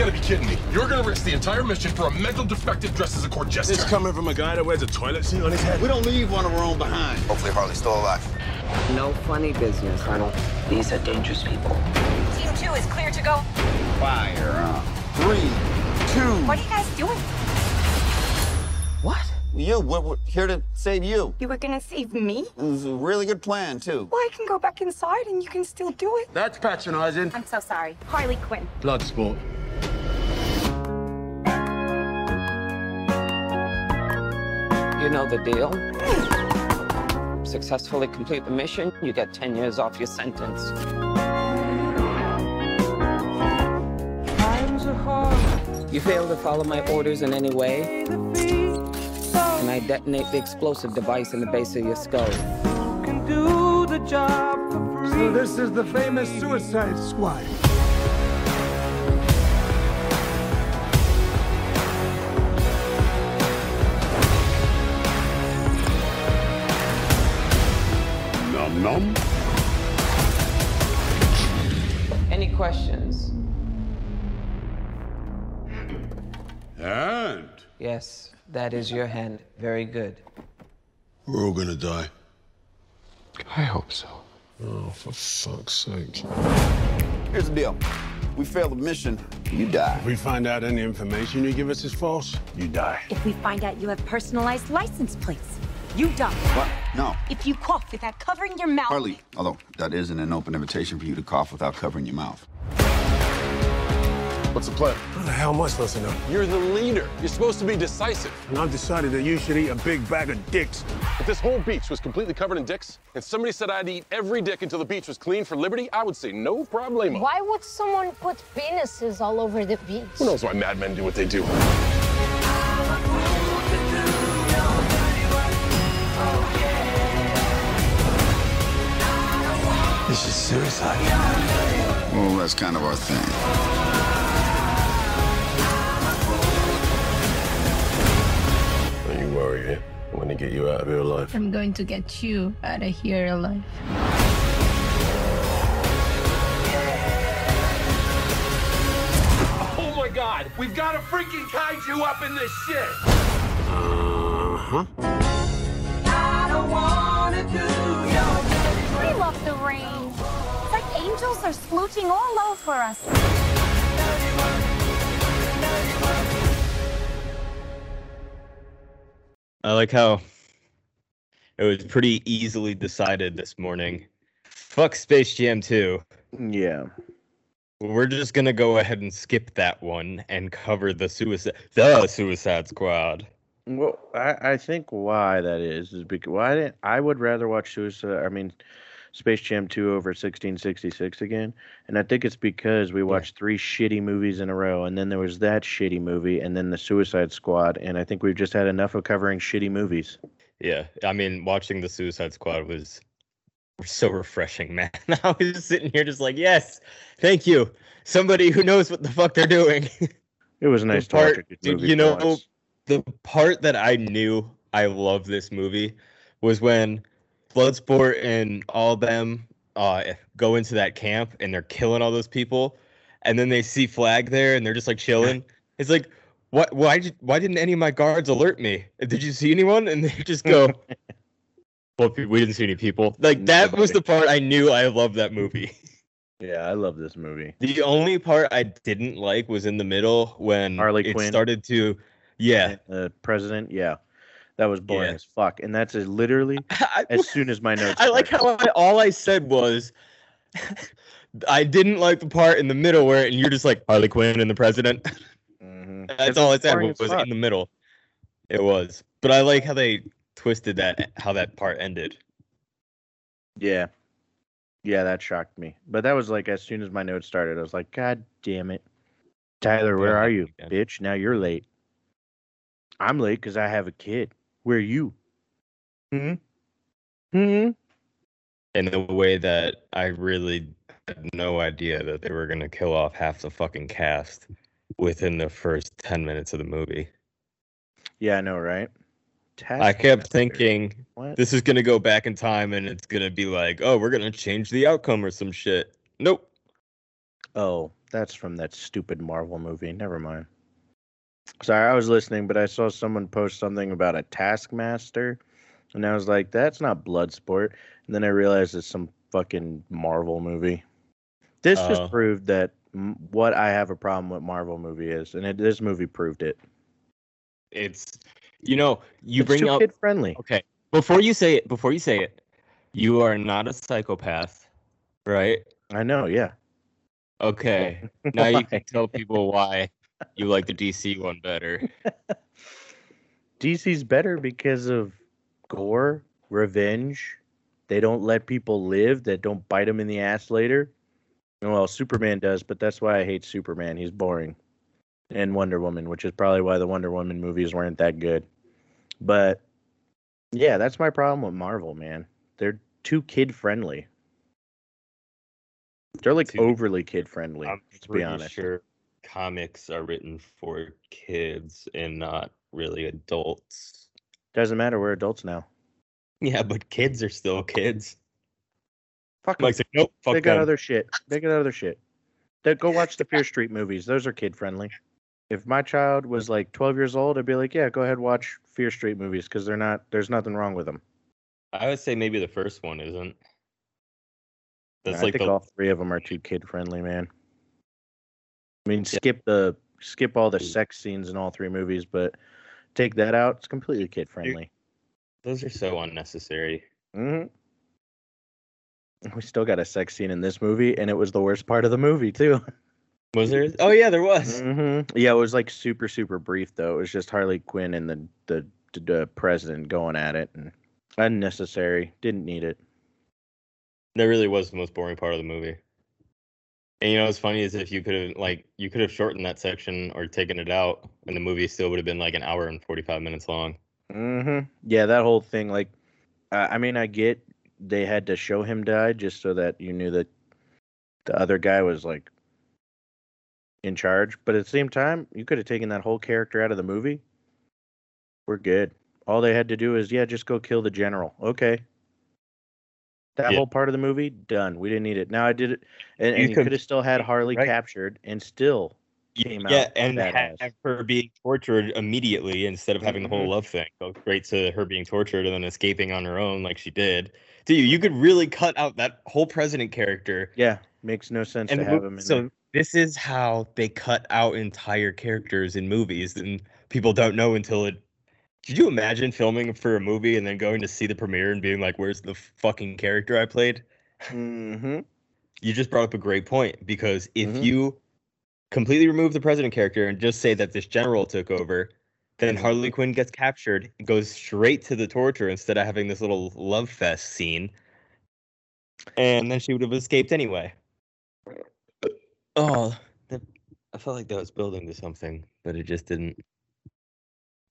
gotta be kidding me. You're gonna risk the entire mission for a mental defective dressed as a court jester. This coming from a guy that wears a toilet seat on his head. We don't leave one of our own behind. Hopefully Harley's still alive. No funny business, Colonel. These are dangerous people. Team two is clear to go. Fire on. Three, two. What are you guys doing? What? You, we're, we're here to save you. You were gonna save me? It was a really good plan, too. Well, I can go back inside and you can still do it. That's patronizing. I'm so sorry. Harley Quinn. Blood You know the deal. Successfully complete the mission, you get 10 years off your sentence. You fail to follow my orders in any way, and I detonate the explosive device in the base of your skull. So this is the famous Suicide Squad. Num num. Any questions? Hand? Yes, that is your hand. Very good. we're all gonna die. I hope so. Oh, for fuck's sake. Here's the deal. We fail the mission, you die. If we find out any information you give us is false, you die. If we find out you have personalized license plates, you die. What? No. If you cough without covering your mouth. Harley, although that isn't an open invitation for you to cough without covering your mouth. What's the plan? How the hell am I supposed to know? You're the leader. You're supposed to be decisive. And I've decided that you should eat a big bag of dicks. If this whole beach was completely covered in dicks, and somebody said I'd eat every dick until the beach was clean for liberty, I would say no problemo. Why would someone put penises all over the beach? Who knows why madmen do what they do? This is suicide. Well, that's kind of our thing. Don't you worry, eh? I'm gonna get you out of here alive. I'm going to get you out of here alive. Oh my god, we've got a freaking kaiju up in this shit! Uh-huh. We love the rain. It's like angels are splooching all over us. I like how it was pretty easily decided this morning. Fuck Space Jam 2. Yeah. We're just gonna go ahead and skip that one and cover the suicide the Suicide Squad. Well, I, I think why that is is because why didn't I would rather watch Suicide I mean Space Jam 2 over 1666 again. And I think it's because we watched three shitty movies in a row and then there was that shitty movie and then the Suicide Squad and I think we've just had enough of covering shitty movies. Yeah, I mean, watching the Suicide Squad was so refreshing, man. I was just sitting here, just like, yes, thank you, somebody who knows what the fuck they're doing. It was The nice a part- you know. The part that I knew I loved this movie was when Bloodsport and all them uh, go into that camp and they're killing all those people, and then they see Flag there and they're just like chilling. It's like, what? Why? Did, why didn't any of my guards alert me? Did you see anyone? And they just go, "Well, we didn't see any people." Like that was the part I knew I loved that movie. Yeah, I love this movie. The only part I didn't like was in the middle when Harley it Quinn. started to, yeah. The president, yeah. That was boring Yeah. as fuck. And that's as literally I, as soon as my notes I like how I, all I said was, I didn't like the part in the middle where, and you're just like Harley Quinn and the president. Mhm. That's all I said was, was in the middle. It was, but I like how they twisted that, how that part ended. Yeah. Yeah, that shocked me. But that was like as soon as my notes started, I was like, God damn it. Tyler, where are you? Bitch, now you're late. I'm late because I have a kid. Where are you? Hmm? Hmm? In the way that I really had no idea that they were gonna kill off half the fucking cast within the first ten minutes of the movie. Yeah, I know, right? I kept Taskmaster. thinking What? this is gonna go back in time and it's gonna be like, oh, we're gonna change the outcome or some shit. Nope. Oh, That's from that stupid Marvel movie. Never mind. Sorry, I was listening, but I saw someone post something about a Taskmaster, and I was like, "That's not Bloodsport." And then I realized it's some fucking Marvel movie. This Oh. just proved that m- what I have a problem with Marvel movie is, and it, this movie proved it. It's you know you It's bring up kid friendly. okay before you say it before you say it, you are not a psychopath, right? I know, yeah. Okay, now you can tell people why you like the DC one better. DC's better because of gore, revenge. They don't let people live that don't bite them in the ass later. Well, Superman does, but that's why I hate Superman. He's boring. And Wonder Woman, which is probably why the Wonder Woman movies weren't that good. But yeah, that's my problem with Marvel, man. They're too kid friendly. They're like overly kid friendly, to be honest. sure comics are written for kids and not really adults. Doesn't matter, we're adults now. Yeah, but kids are still kids. Fuck 'em. Mike's like, nope, fuck they got them. other shit. They got other shit. They, go watch the Fear Street movies. Those are kid friendly. If my child was like 12 years old, I'd be like, yeah, go ahead watch Fear Street movies because they're not. There's nothing wrong with them. I would say maybe the first one isn't. That's I like think the all three of them are too kid friendly, man. I mean, skip the skip all the sex scenes in all three movies, but take that out. It's completely kid friendly. those are so unnecessary. hmm We still got a sex scene in this movie, and it was the worst part of the movie too. Was there? Oh yeah, there was. hmm Yeah, it was like super super brief though. It was just Harley Quinn and the the, the, the president going at it, and unnecessary. Didn't need it. That really was the most boring part of the movie. And you know what's funny is if you could have like you could have shortened that section or taken it out, and the movie still would have been like an hour and forty five minutes long. hmm Yeah, that whole thing. Like, uh, I mean, I get they had to show him die just so that you knew that the other guy was like in charge. But at the same time, you could have taken that whole character out of the movie. We're good. All they had to do is, yeah, just go kill the general. Okay. That Yeah. whole part of the movie done. We didn't need it. Now I did it, and, You you could- have still had Harley right. captured and still came yeah, out Yeah, and have her being tortured immediately instead of having the whole Mhm. love thing. Go straight to her being tortured and then escaping on her own like she did. Dude, you could really cut out that whole president character. Yeah, makes no sense And to have him in so there. this is how they cut out entire characters in movies, and people don't know until it. Could you imagine filming for a movie and then going to see the premiere and being like, "Where's the fucking character I played?" hmm You just brought up a great point because if Mhm. you completely remove the president character and just say that this general took over, then. Harley Quinn gets captured, goes straight to the torture instead of having this little love fest scene, and then she would have escaped anyway. Oh, that, I felt like that was building to something, but it just didn't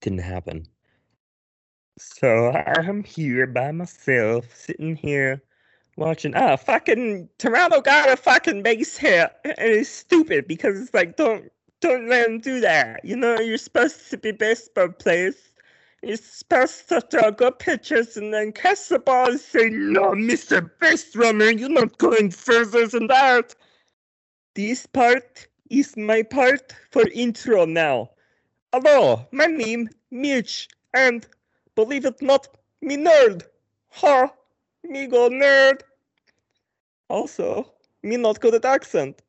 didn't happen. So I'm here by myself, sitting here watching. Ah, fucking Toronto got a fucking base hit, and it's stupid because it's like don't don't let him do that. You know, you're supposed to be baseball players. You're supposed to throw good pitches and then catch the ball and say, "No, Mister Base Runner, you're not going further than that." This part is my part for intro now. Hello, my name Mitch, and believe it not, me nerd. Ha, me go nerd. Also, me not good at accent.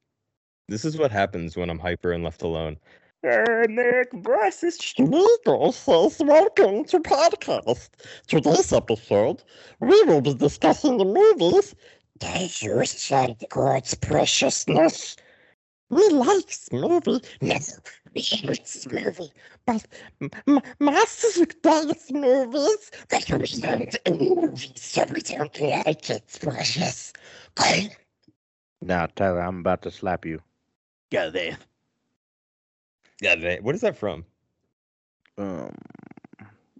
This is what happens when I'm hyper and left alone. Uh, Nick Bryce is Schmiegel says welcome to podcast. Today's episode, we will be discussing the movies that you said God's preciousness. We like this movie. No, we hate this movie. But m- m- Masters likes movies. But we don't in movies, so we don't like it, precious. Okay? Now, Tyler, I'm about to slap you. Get there. Yeah, they, what is that from? Um,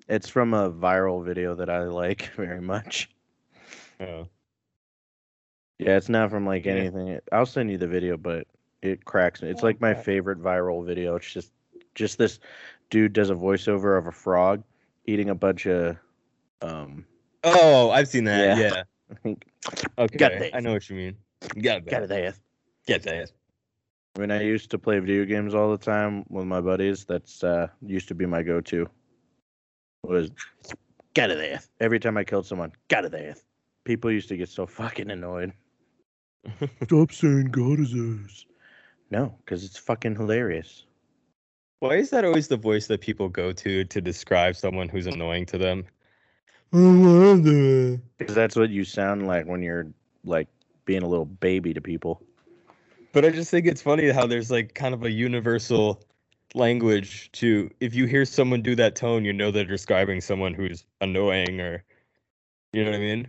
it's from a viral video that I like very much. Oh. Yeah, it's not from like Yeah. anything. I'll send you the video, but it cracks me. It's like my favorite viral video. It's just just this dude does a voiceover of a frog eating a bunch of um Oh, I've seen that. Yeah. Yeah. Okay. Got this. I know what you mean. Got it. got that. it there. Get that. When I used to play video games all the time with my buddies, that's uh used to be my go-to. Was get to there. Every time I killed someone, get to there. People used to get so fucking annoyed. Stop saying God is ass. No, because it's fucking hilarious. Why is that always the voice that people go to to describe someone who's annoying to them? Because that's what you sound like when you're like being a little baby to people. But I just think it's funny how there's like kind of a universal language to if you hear someone do that tone, you know they're describing someone who's annoying or you know what I mean?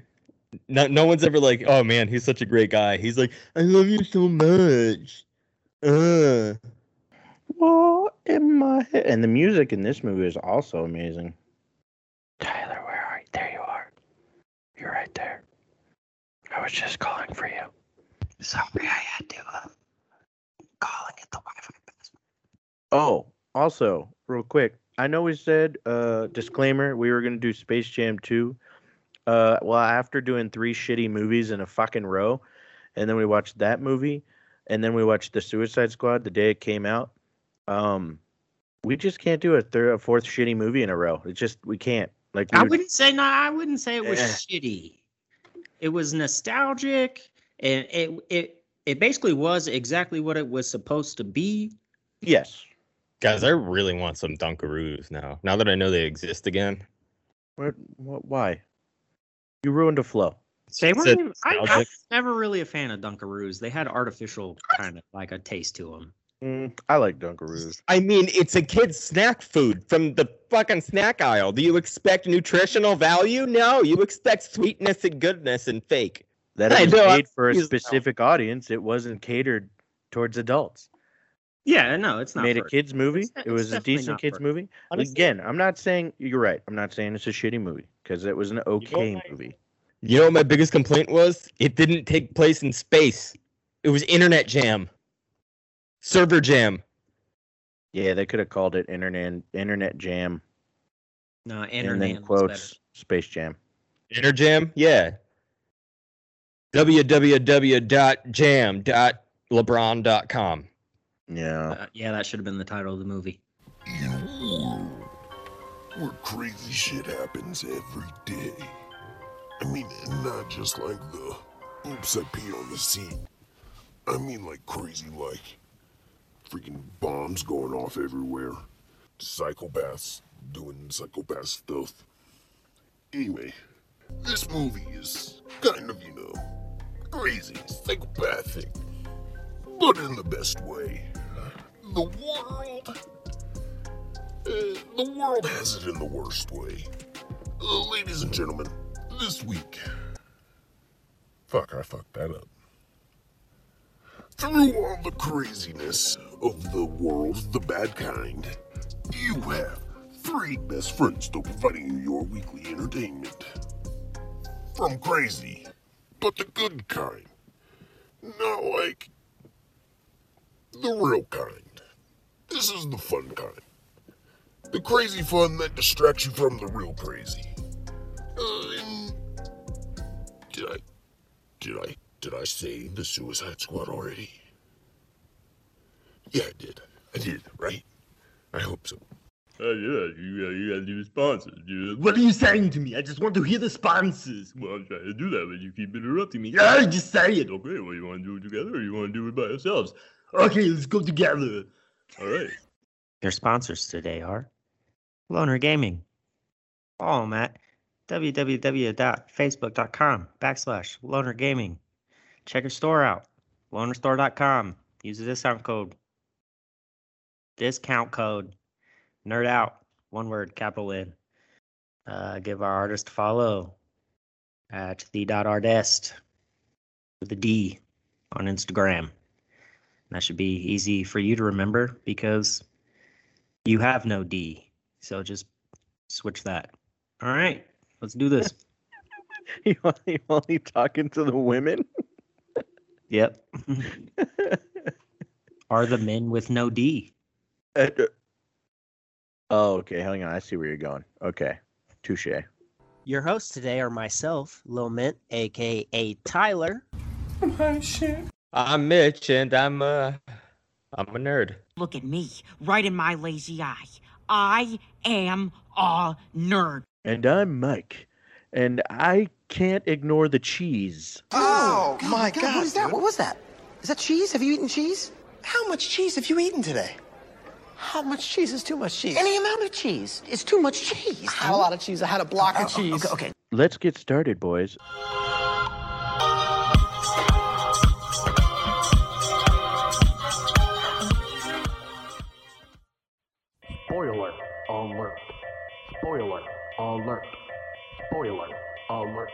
No, no one's ever like, oh man, he's such a great guy. He's like, I love you so much. Uh. Well, in my head, and the music in this movie is also amazing. Tyler, where are you? There you are. You're right there. I was just calling for you. Sorry, I had to. Uh, calling at the Wi-Fi password. Oh, also, real quick, I know we said uh disclaimer we were gonna do Space Jam 2. Uh, well, after doing three shitty movies in a fucking row, and then we watched that movie, and then we watched The Suicide Squad the day it came out. Um, we just can't do a third, a fourth shitty movie in a row. It's just we can't. Like we I would- wouldn't say no. I wouldn't say it was Eh. shitty. It was nostalgic, and it it it basically was exactly what it was supposed to be. yes. Guys, I really want some Dunkaroos now. Now that I know they exist again. What, what? Why? You ruined a flow. They weren't. Even, I, I'm nostalgic- never really a fan of Dunkaroos. They had artificial kind of like a taste to them. Mm, I like Dunkaroos. I mean, it's a kid's snack food from the fucking snack aisle. Do you expect nutritional value? No, you expect sweetness and goodness and fake. That I was know, made for a confused now. specific audience. It wasn't catered towards adults. Yeah, no, it's not Made a kids movie. it's- It was a decent kids movie. Honestly- Again, I'm not saying you're right. I'm not saying it's a shitty movie because it was an okay my- movie. You know what my biggest complaint was? It didn't take place in space. It was internet jam. Server jam. Yeah, they could have called it internet internet jam No, internet. and then was quotes Space Jam. Inter jam? Yeah. www.jam.lebron.com. Yeah. Uh, yeah, that should have been the title of the movie. Where crazy shit happens every day. I mean, not just like the oops, I pee on the seat. I mean, like crazy, like freaking bombs going off everywhere, psychopaths doing psychopath stuff. Anyway, this movie is kind of, you know, crazy, psychopathic, but in the best way. The world uh, the world has it in the worst way. Uh, ladies and gentlemen, this week. Fuck, I fucked that up. Through all the craziness of the world, the bad kind, you have three best friends still providing you your weekly entertainment. From crazy, but the good kind. Not like the real kind. This is the fun kind. The crazy fun that distracts you from the real crazy. Uh, and did I, did I, did I say the Suicide Squad already? Yeah, I did. I did, right? I hope so. Oh yeah, you gotta, you gotta do the sponsors. You- uh, What are you saying to me? I just want to hear the sponsors. Well, I'm trying to do that, but you keep interrupting me. Yeah, just say it. Okay, well, you want to do it together or you want to do it by yourselves? Okay, let's go together. All right. Their sponsors today are Loner Gaming. Follow them at www.facebook.com backslash Loner Gaming. Check your store out, lonerstore.com. Use the discount code. Discount code. Nerd out. One word, capital N. Uh, give our artist a follow at the dot artist with a D on Instagram. That should be easy for you to remember because you have no D. So just switch that. All right, let's do this. you only, you only talking to the women? Yep. Are the men with no D? Uh, oh, okay. Hang on. I see where you're going. Okay. Touche. Your hosts today are myself, Lil Mint, aka Tyler. I'm Mitch, and I'm uh I'm a nerd. Look at me, right in my lazy eye. I am a nerd. And I'm Mike, and I can't ignore the cheese. Oh, oh my God, What is that? What was that? Is that cheese? Have you eaten cheese? How much cheese have you eaten today? How much cheese is too much cheese? Any amount of cheese is too much cheese. I had a lot of cheese. I had a block of oh, cheese. Okay, okay. Let's get started, boys. Spoiler alert. Spoiler alert. Spoiler alert.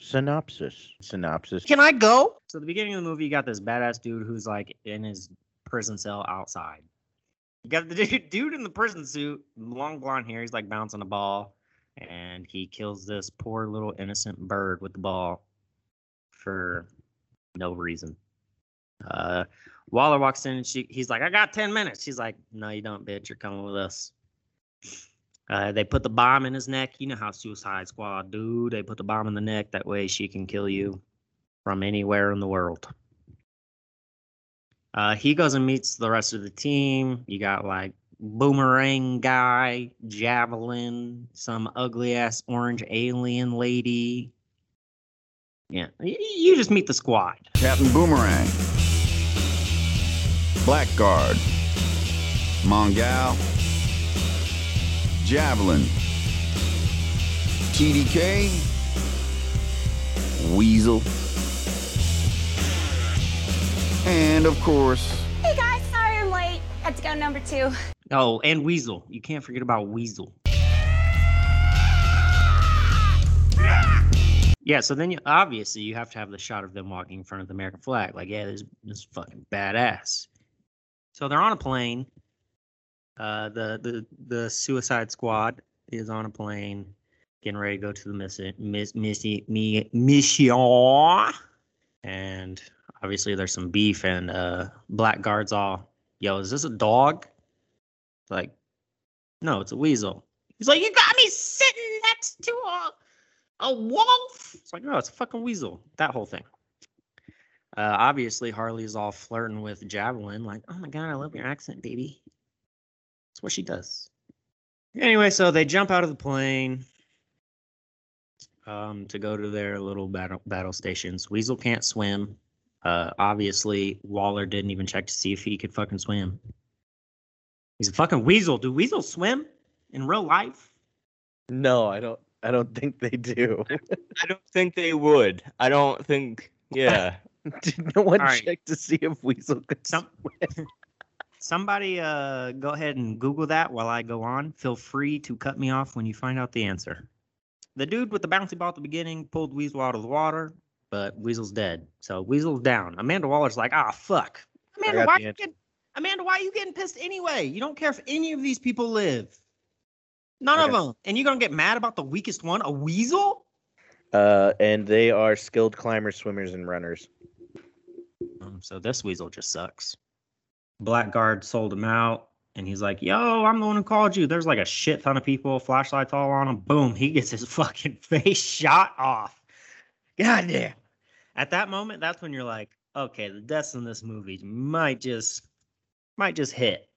Synopsis. Synopsis. Can I go? So, the beginning of the movie, you got this badass dude who's like in his prison cell outside. You got the dude, dude in the prison suit, long blonde hair. He's like bouncing a ball, and he kills this poor little innocent bird with the ball for no reason. Uh, Waller walks in and she, he's like, I got 10 minutes. She's like, No, you don't, bitch. You're coming with us. Uh, they put the bomb in his neck. You know how Suicide Squad do. They put the bomb in the neck. That way she can kill you from anywhere in the world. Uh, he goes and meets the rest of the team. You got like Boomerang Guy, Javelin, some ugly ass orange alien lady. Yeah, you just meet the squad. Captain Boomerang, Blackguard, Mongal, Javelin, TDK, Weasel, and of course, Hey guys, sorry I'm late. Had to go number two. Oh, and Weasel. You can't forget about Weasel. Yeah, so then you obviously you have to have the shot of them walking in front of the American flag. Like, yeah, this this is fucking badass. So they're on a plane. Uh, the the the Suicide Squad is on a plane, getting ready to go to the mission. Miss Missy me mission, and obviously there's some beef. And uh, Black Guard's all, yo, is this a dog? Like, no, it's a weasel. He's like, you got me sitting next to a a wolf. It's like, no, it's a fucking weasel. That whole thing. Uh, obviously, Harley's all flirting with Javelin, like, oh my god, I love your accent, baby. That's what she does. Anyway, so they jump out of the plane um, to go to their little battle battle stations. Weasel can't swim. Uh, obviously, Waller didn't even check to see if he could fucking swim. He's a fucking weasel. Do weasels swim in real life? No, I don't. I don't think they do. I don't think they would. I don't think. Yeah. Did no one All right. check to see if Weasel could Some, somebody uh, go ahead and Google that while I go on. Feel free to cut me off when you find out the answer. The dude with the bouncy ball at the beginning pulled Weasel out of the water, but Weasel's dead. So Weasel's down. Amanda Waller's like, ah, fuck. Amanda, why the you getting, Amanda, why are you getting pissed anyway? You don't care if any of these people live. None of them. And you're gonna get mad about the weakest one, a weasel? Uh, and they are skilled climbers, swimmers, and runners. Um, so this weasel just sucks. Blackguard sold him out, and he's like, "Yo, I'm the one who called you." There's like a shit ton of people, flashlights all on him. Boom, he gets his fucking face shot off. God damn. At that moment, that's when you're like, okay, the deaths in this movie might just might just hit.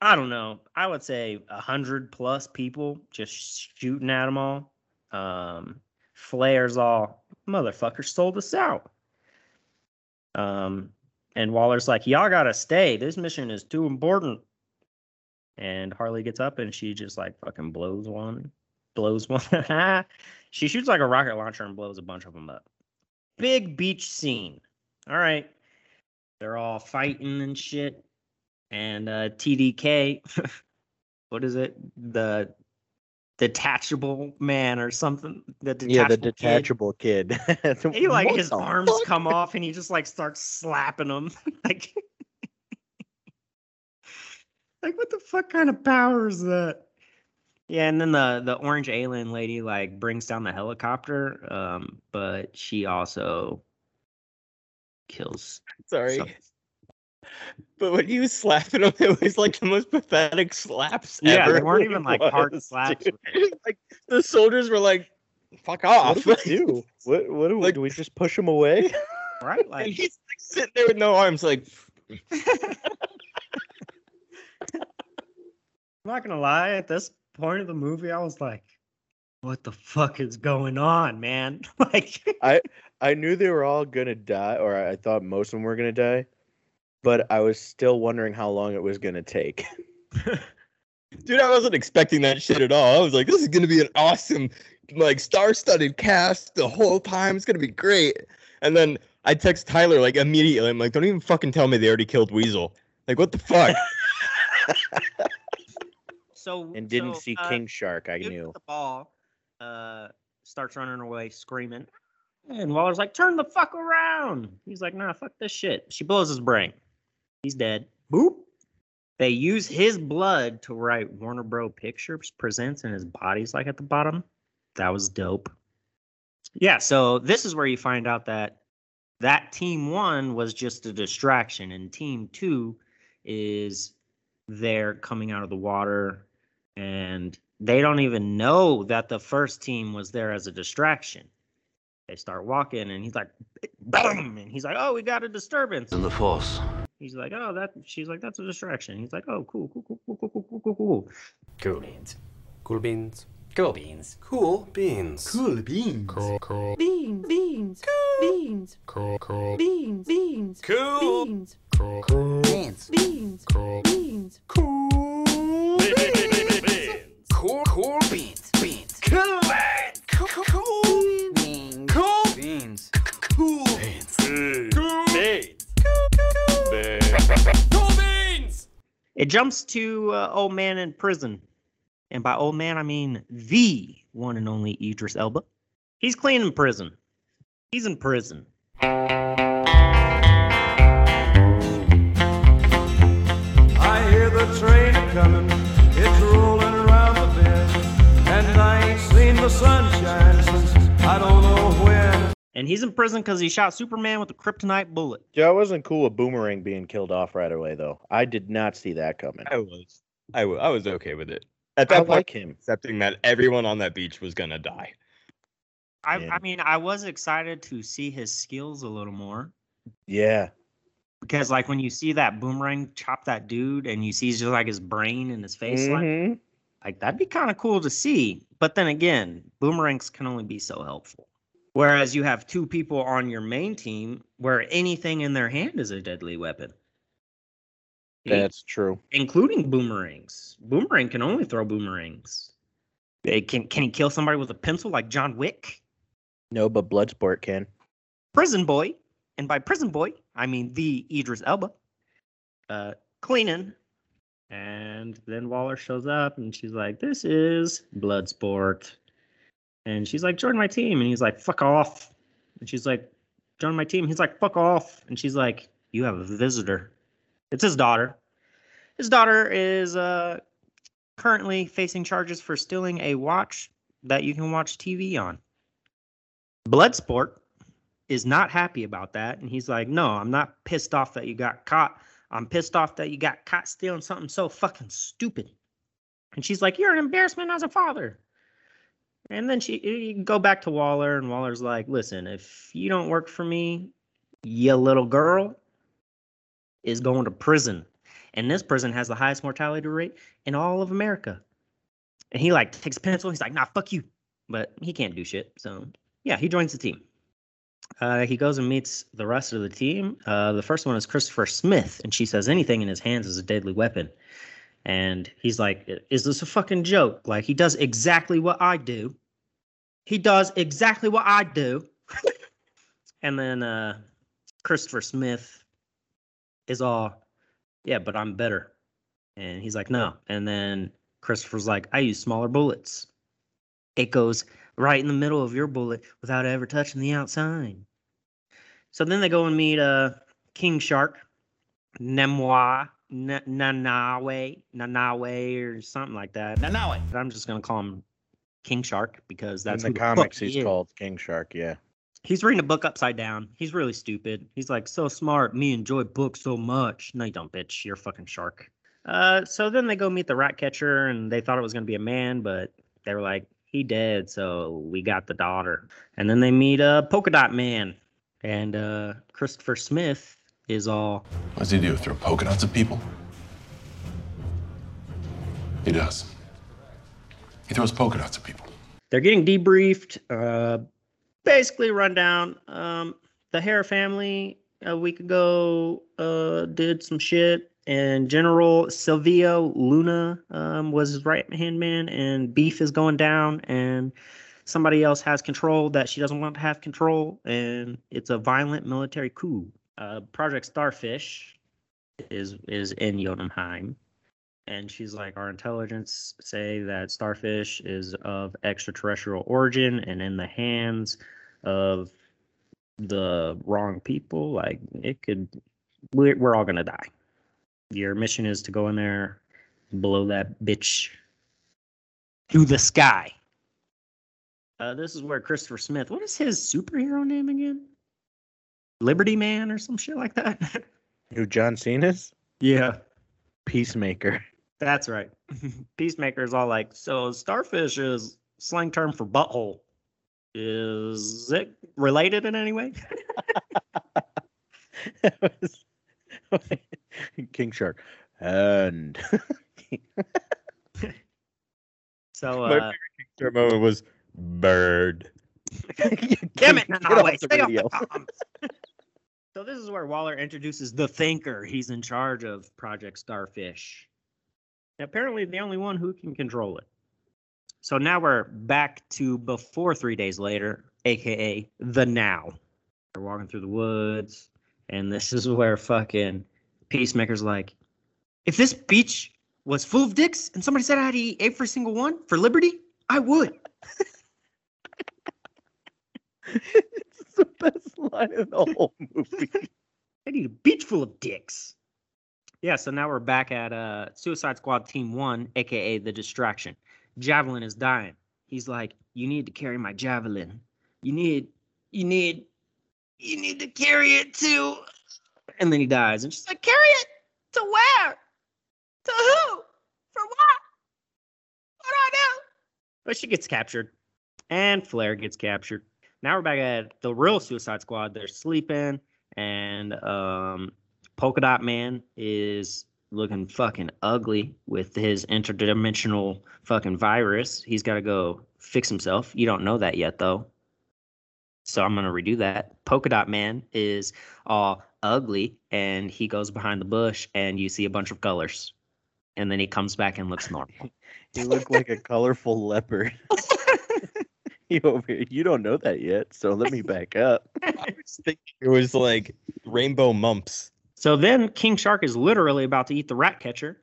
I don't know. I would say a hundred plus people just shooting at them all. Um, flares all motherfuckers sold us out. Um, and Waller's like, y'all gotta stay. This mission is too important. And Harley gets up and she just like fucking blows one, blows one. she shoots like a rocket launcher and blows a bunch of them up. Big beach scene. All right. They're all fighting and shit. And uh, TDK, what is it? The detachable man or something. The detachable yeah, the detachable kid. He like What his arms fuck? come off and he just like starts slapping them. like, like what the fuck kind of power is that? Yeah, and then the the orange alien lady like brings down the helicopter, um, but she also kills. Sorry. some- But when he was slapping him, it was like the most pathetic slaps Yeah, ever. they weren't even like hard slaps. dude. like the soldiers were like, "Fuck off!" What do we do? What, what do we Like- do? We just push him away? right? Like and he's like sitting there with no arms, like, I'm not gonna lie, at this point of the movie, I was like, what the fuck is going on, man? like I I knew they were all gonna die, or I thought most of them were gonna die, but I was still wondering how long it was gonna take. Dude, I wasn't expecting that shit at all. I was like, this is gonna be an awesome, like star-studded cast the whole time. It's gonna be great. And then I text Tyler like immediately. I'm like, don't even fucking tell me they already killed Weasel. Like, what the fuck? so and didn't so, see uh, King Shark. I knew. The ball uh, starts running away, screaming. And Waller's like, turn the fuck around. He's like, nah, fuck this shit. She blows his brain. He's dead. Boop. They use his blood to write Warner Bro. Pictures Presents, and his body's like at the bottom. That was dope. Yeah, so this is where you find out that that team one was just a distraction, and team two is they're coming out of the water and they don't even know that the first team was there as a distraction. They start walking and he's like, boom, and he's like, oh, we got a disturbance. In the force. He's like, oh, that. She's like, that's a distraction. He's like, oh, cool, cool, cool, cool, cool, cool, cool, cool, cool. Cool beans. Cool beans. Cool beans. Cool beans. Cool beans. Cool, beans, cool. Beans, cool beans, beans, Cool, cool. beans, beans, Cool. beans, Cool, cool. beans, beans, Cool. beans, Cool beans. Beans. Cool, cool beans. Beans. Cool beans. Cool beans. It jumps to uh, old man in prison, and by old man I mean the one and only Idris Elba. He's clean in prison. He's in prison. I hear the train coming, it's rolling around the bend, and I ain't seen the sunshine since I don't know when. And he's in prison because he shot Superman with a kryptonite bullet. Yeah, I wasn't cool with Boomerang being killed off right away though. I did not see that coming. I was. I wa- I was okay with it. At that I point, like him. accepting that everyone on that beach was gonna die. I, Yeah. I mean, I was excited to see his skills a little more Yeah. because, like, when you see that boomerang chop that dude, and you see just like his brain and his face, like, Mhm. like that'd be kind of cool to see. But then again, boomerangs can only be so helpful. Whereas you have two people on your main team where anything in their hand is a deadly weapon, That's true. including boomerangs. Boomerang can only throw boomerangs. They can can he kill somebody with a pencil like John Wick? No, but Bloodsport can. Prison boy, and by prison boy I mean the Idris Elba, uh, cleaning. And then Waller shows up, and she's like, "This is Bloodsport." And she's like, "Join my team." And he's like, "Fuck off." And she's like, "Join my team." He's like, "Fuck off." And she's like, "You have a visitor." It's his daughter. His daughter is uh, currently facing charges for stealing a watch that you can watch TV on. Bloodsport is not happy about that. And he's like, No, I'm not pissed off that you got caught. I'm pissed off that you got caught stealing something so fucking stupid. And she's like, You're an embarrassment as a father. And then she you go back to Waller, and Waller's like, Listen, if you don't work for me, your little girl is going to prison. And this prison has the highest mortality rate in all of America. And he like takes a pencil, he's like, nah, fuck you. But he can't do shit. So yeah, he joins the team. Uh, he goes and meets the rest of the team. Uh, the first one is Christopher Smith, and she says anything in his hands is a deadly weapon. And he's like, "Is this a fucking joke? Like he does exactly what I do. He does exactly what I do." and then uh, Christopher Smith is all, "Yeah, but I'm better." And he's like, "No." And then Christopher's like, "I use smaller bullets. It goes right in the middle of your bullet without ever touching the outside." So then they go and meet uh, King Shark, Nemwa, N- Nanaue, Nanaue, or something like that. Nanaue. But I'm just gonna call him King Shark because that's in the comics he he's is. called King Shark, yeah. He's reading a book upside down. He's really stupid. He's like so smart. Me enjoy books so much. No, you don't, bitch. You're a fucking shark. Uh, so then they go meet the rat catcher, and they thought it was gonna be a man, but they were like, he dead, so we got the daughter. And then they meet uh Polka Dot Man, and uh Christopher Smith is all What does he do? Throw polka dots at people? He does. He throws polka dots at people. they're getting debriefed. Uh, basically, rundown. Um, the Hare family a week ago uh, did some shit, and General Silvio Luna um, was his right hand man, and beef is going down, and somebody else has control that she doesn't want to have control, and it's a violent military coup. Uh, Project Starfish is is in Jotunheim. And she's like our intelligence say that starfish is of extraterrestrial origin and in the hands of the wrong people. Like it could we're, we're all gonna die. Your mission is to go in there blow that bitch to the sky. Uh, this is where christopher smith what is his superhero name again liberty man or some shit like that Who John Cena's? yeah Peacemaker. That's right. Peacemaker is all like, so starfish is slang term for butthole. Is it related in any way? King Shark. And So, My uh, favorite King Shark moment was bird. damn it, no, Get no, off the stay off the comms. so this is where Waller introduces the Thinker. He's in charge of Project Starfish. Apparently, the only one who can control it. So now we're back to before three days later, aka the now. We're walking through the woods, and this is where fucking Peacemaker's like, if this beach was full of dicks and somebody said I had to eat every single one for liberty, I would. it's the best line in the whole movie. I need a beach full of dicks. Yeah, so now we're back at uh Suicide Squad Team One, aka the distraction. Javelin is dying. He's like, You need to carry my javelin. You need you need you need to carry it to." And then he dies. And she's like, Carry it to where? To who? For what? What do I do? But she gets captured. And Flair gets captured. Now we're back at the real Suicide Squad. They're sleeping, and um, Polka Dot Man is looking fucking ugly with his interdimensional fucking virus. He's got to go fix himself. You don't know that yet, though. So I'm gonna redo that. Polka Dot Man is all ugly, and he goes behind the bush, and you see a bunch of colors, and then he comes back and looks normal. He looked like a colorful leopard. you over here, you don't know that yet, so let me back up. I was thinking it was like rainbow mumps. So then King Shark is literally about to eat the rat catcher.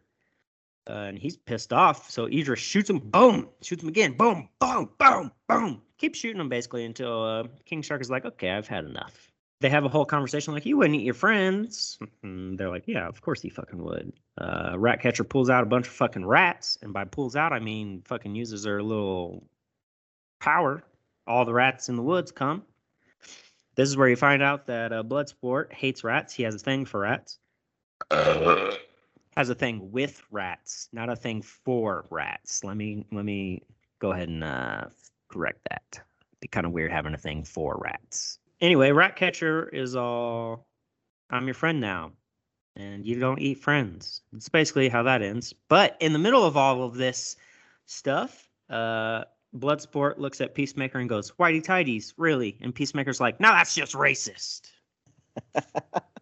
Uh, and he's pissed off. So Idris shoots him, boom, shoots him again, boom, boom, boom, boom. Keep shooting him basically until uh, King Shark is like, okay, I've had enough. They have a whole conversation like, you wouldn't eat your friends. And they're like, yeah, of course he fucking would. Uh, rat catcher pulls out a bunch of fucking rats. And by pulls out, I mean fucking uses her little power. All the rats in the woods come. This is where you find out that uh, Bloodsport hates rats. He has a thing for rats. has a thing with rats, not a thing for rats. Let me let me go ahead and uh, correct that. Be kind of weird having a thing for rats. Anyway, Ratcatcher is all I'm your friend now, and you don't eat friends. It's basically how that ends. But in the middle of all of this stuff, uh, Bloodsport looks at Peacemaker and goes, "Whitey tidies, really?" And Peacemaker's like, "No, that's just racist."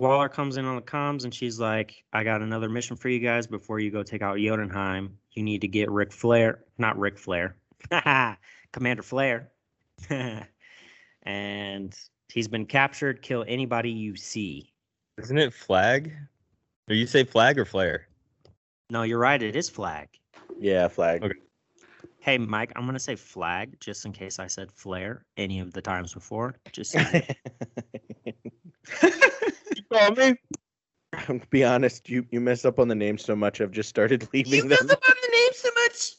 Waller comes in on the comms and she's like, I got another mission for you guys before you go take out Jotunheim. You need to get Rick Flair, not Rick Flair, Commander Flair. and he's been captured. Kill anybody you see. Isn't it flag? Or you say flag or flare? No, you're right. It is flag. Yeah, flag. Okay. Hey, Mike, I'm going to say flag just in case I said flare any of the times before. Just call me? To be honest, you, you mess up on the name so much, I've just started leaving them. Mess up on the name so much.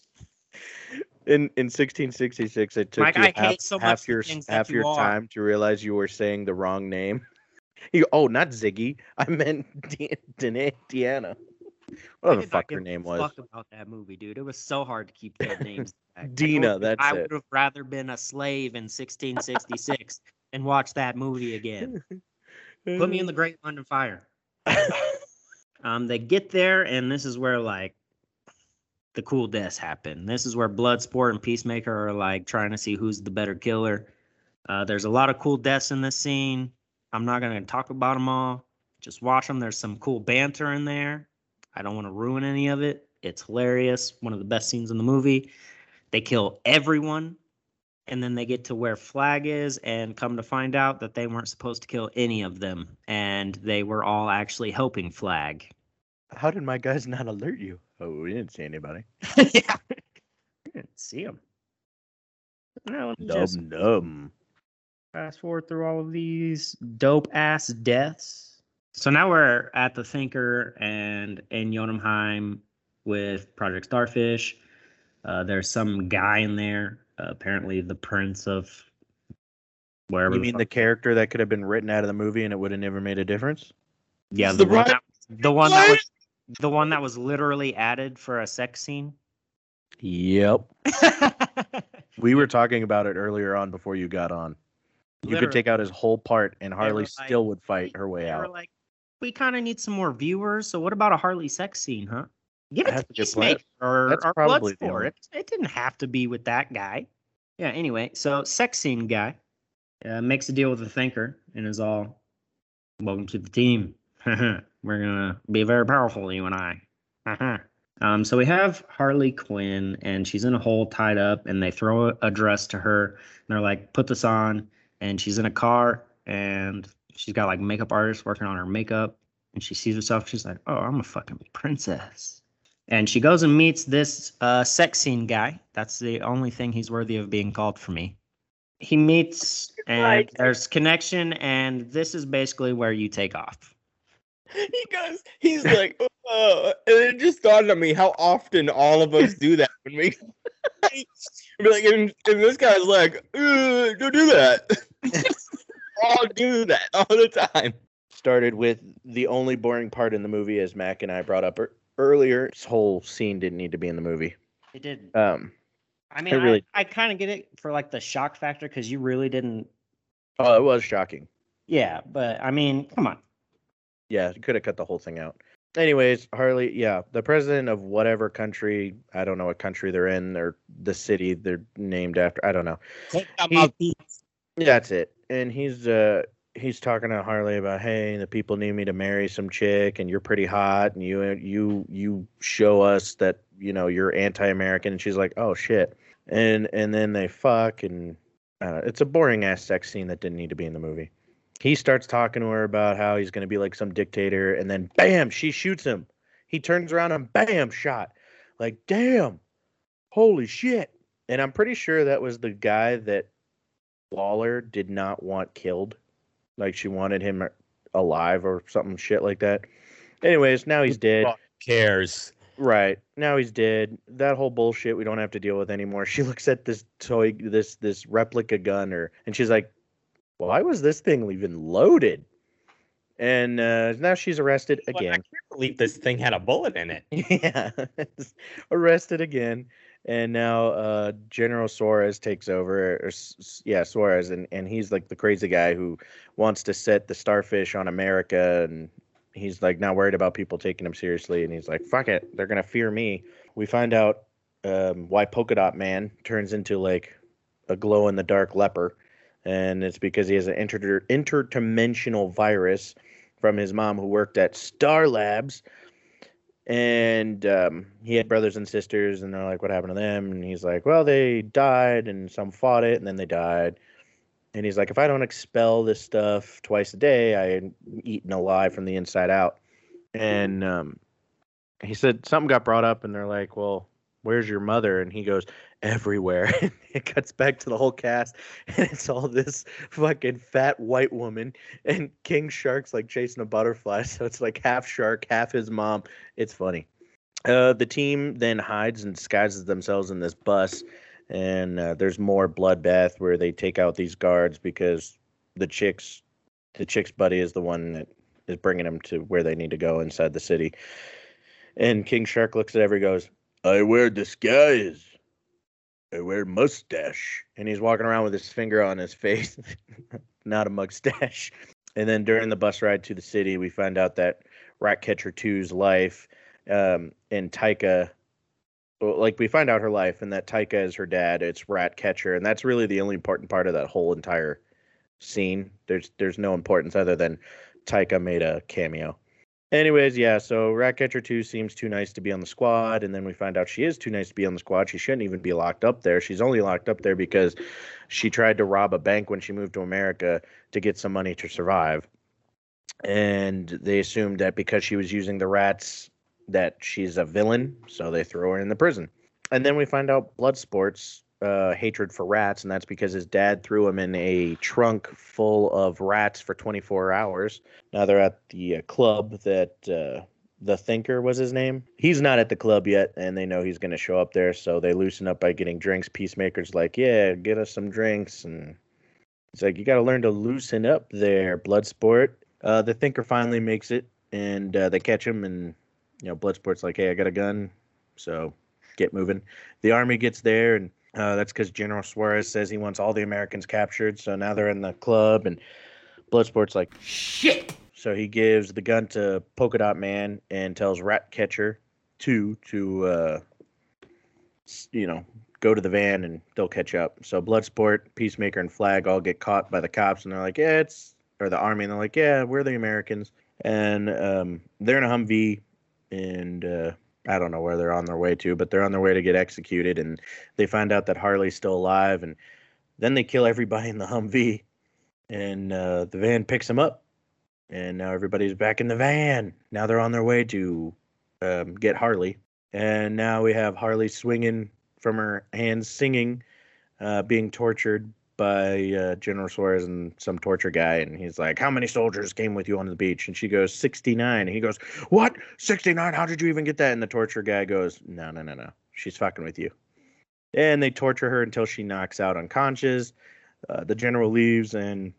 In in 1666, it took Mike, you I half, so half your half you your are. time to realize you were saying the wrong name. You oh, not Ziggy. I meant De- Dana- Deanna. Whatever the fuck her name was. Fuck about that movie, dude. It was so hard to keep those names. back. I Dina, you, that's I would have rather been a slave in 1666 and watch that movie again. Put me in the Great London Fire. um, they get there, and this is where like the cool deaths happen. This is where Bloodsport and Peacemaker are like trying to see who's the better killer. Uh, there's a lot of cool deaths in this scene. I'm not gonna talk about them all. Just watch them. There's some cool banter in there. I don't want to ruin any of it. It's hilarious. One of the best scenes in the movie. They kill everyone, and then they get to where Flag is, and come to find out that they weren't supposed to kill any of them, and they were all actually helping Flag. How did my guys not alert you? Oh, we didn't see anybody. yeah. We didn't see them. Now, let me just num. fast forward through all of these dope ass deaths. So now we're at the Thinker and in Jotunheim with Project Starfish. Uh, there's some guy in there, uh, apparently the prince of wherever. You mean fuck- the character that could have been written out of the movie and it would have never made a difference? yeah, the, the one that, the one that was the one that was literally added for a sex scene. Yep. we were talking about it earlier on before you got on. You could take out his whole part and Harley were like- still would fight her way out. like, we kind of need some more viewers. So what about a Harley sex scene, huh? Give it to. Peacemaker or, That's or Bloodsport. It, it didn't have to be with that guy. Yeah. Anyway, so sex scene guy uh, makes a deal with the Thinker and is all, "Welcome to the team. We're gonna be very powerful, you and I." um. So we have Harley Quinn, and she's in a hole tied up, and they throw a, a dress to her, and they're like, "Put this on." And she's in a car, and she's got like makeup artists working on her makeup, and she sees herself. She's like, "Oh, I'm a fucking princess." And she goes and meets this uh, sex scene guy. That's the only thing he's worthy of being called for me. He meets, and there's connection, and this is basically where you take off. He goes, he's like, oh, and it just dawned on me how often all of us do that when we be like, and, and this guy's like, "Uh, don't do that. All do that all the time. Started with the only boring part in the movie, as Mac and I brought up ear- earlier. This whole scene didn't need to be in the movie. It did. Um, I mean, I I, really- I, kind of get it for like the shock factor because you really didn't. oh, it was shocking. Yeah, but I mean, come on. Yeah, it could have cut the whole thing out. Anyways, Harley, yeah, the president of whatever country, I don't know what country they're in, or the city they're named after, I don't know. He- that's it. And he's uh he's talking to Harley about, hey, the people need me to marry some chick, and you're pretty hot, and you you you show us that you know you're anti-American, and she's like, oh shit, and and then they fuck, and uh, it's a boring ass sex scene that didn't need to be in the movie. He starts talking to her about how he's going to be like some dictator, and then bam, she shoots him. He turns around and bam, shot. Like, damn, holy shit. And I'm pretty sure that was the guy that Lawler did not want killed. Like, she wanted him alive or something shit like that. Anyways, now he's dead. Fuck cares. Right. Now he's dead. That whole bullshit we don't have to deal with anymore. She looks at this toy this this replica gun or and she's like, Why was this thing even loaded? And uh, now she's arrested Like, I can't believe this thing had a bullet in it. yeah. arrested again. And now uh, General Suarez takes over. Or, yeah, Suarez, and, and he's like the crazy guy who wants to set the starfish on America, and he's like not worried about people taking him seriously. And he's like, "Fuck it, they're gonna fear me." We find out um, why Polka Dot Man turns into like a glow in the dark leper, and it's because he has an inter- interdimensional virus from his mom who worked at Star Labs and um, he had brothers and sisters and they're like what happened to them? And he's like well they died and some fought it and then they died. And he's like if i don't expel this stuff twice a day i am eaten alive from the inside out. And um, he said something got brought up and they're like well where's your mother and he goes everywhere. It cuts back to the whole cast and it's all this fucking fat white woman and king shark's like chasing a butterfly. So it's like half shark half his mom. It's funny. Uh, the team then hides and disguises themselves in this bus and uh, there's more bloodbath where they take out these guards because the chicks the chick's buddy is the one that is bringing them to where they need to go inside the city. And king shark looks at every goes i wear disguise I wear mustache. And he's walking around with his finger on his face. Not a mustache. And then during the bus ride to the city, we find out that Ratcatcher 2's life um, and Taika, like we find out her life and that Taika is her dad. It's Ratcatcher, and that's really the only important part of that whole entire scene. There's there's no importance other than Taika made a cameo. Anyways, yeah, so Ratcatcher 2 seems too nice to be on the squad, and then we find out she is too nice to be on the squad. She shouldn't even be locked up there. She's only locked up there because she tried to rob a bank when she moved to America to get some money to survive. And they assumed that because she was using the rats that she's a villain, so they throw her in the prison. And then we find out Bloodsport's uh, hatred for rats, and that's because his dad threw him in a trunk full of rats for 24 hours. Now they're at the uh, club that uh, the Thinker was his name. He's not at the club yet, and they know he's going to show up there, so they loosen up by getting drinks. Peacemaker's like, "Yeah, get us some drinks," and he's like, "You got to learn to loosen up there, Bloodsport." Uh, the Thinker finally makes it, and uh, they catch him, and you know, Bloodsport's like, "Hey, I got a gun, so get moving." The army gets there, and uh, that's because General Suarez says he wants all the Americans captured. So now they're in the club, and Bloodsport's like, shit. So he gives the gun to Polka Dot Man and tells Ratcatcher 2 to, uh, you know, go to the van and they'll catch up. So Bloodsport, Peacemaker, and Flag all get caught by the cops, and they're like, yeah, it's, or the army, and they're like, yeah, we're the Americans. And um, they're in a Humvee, and uh, I don't know where they're on their way to, but they're on their way to get executed, and they find out that Harley's still alive, and then they kill everybody in the Humvee, and uh, the van picks them up, and now everybody's back in the van. Now they're on their way to um, get Harley, and now we have Harley swinging from her hands, singing, uh, being tortured by uh, General Suarez and some torture guy, and he's like, "How many soldiers came with you on the beach?" And she goes, "69." And he goes, "What? 69? How did you even get that?" And the torture guy goes, "No, no, no, no. She's fucking with you." And they torture her until she knocks out unconscious. Uh, the general leaves, and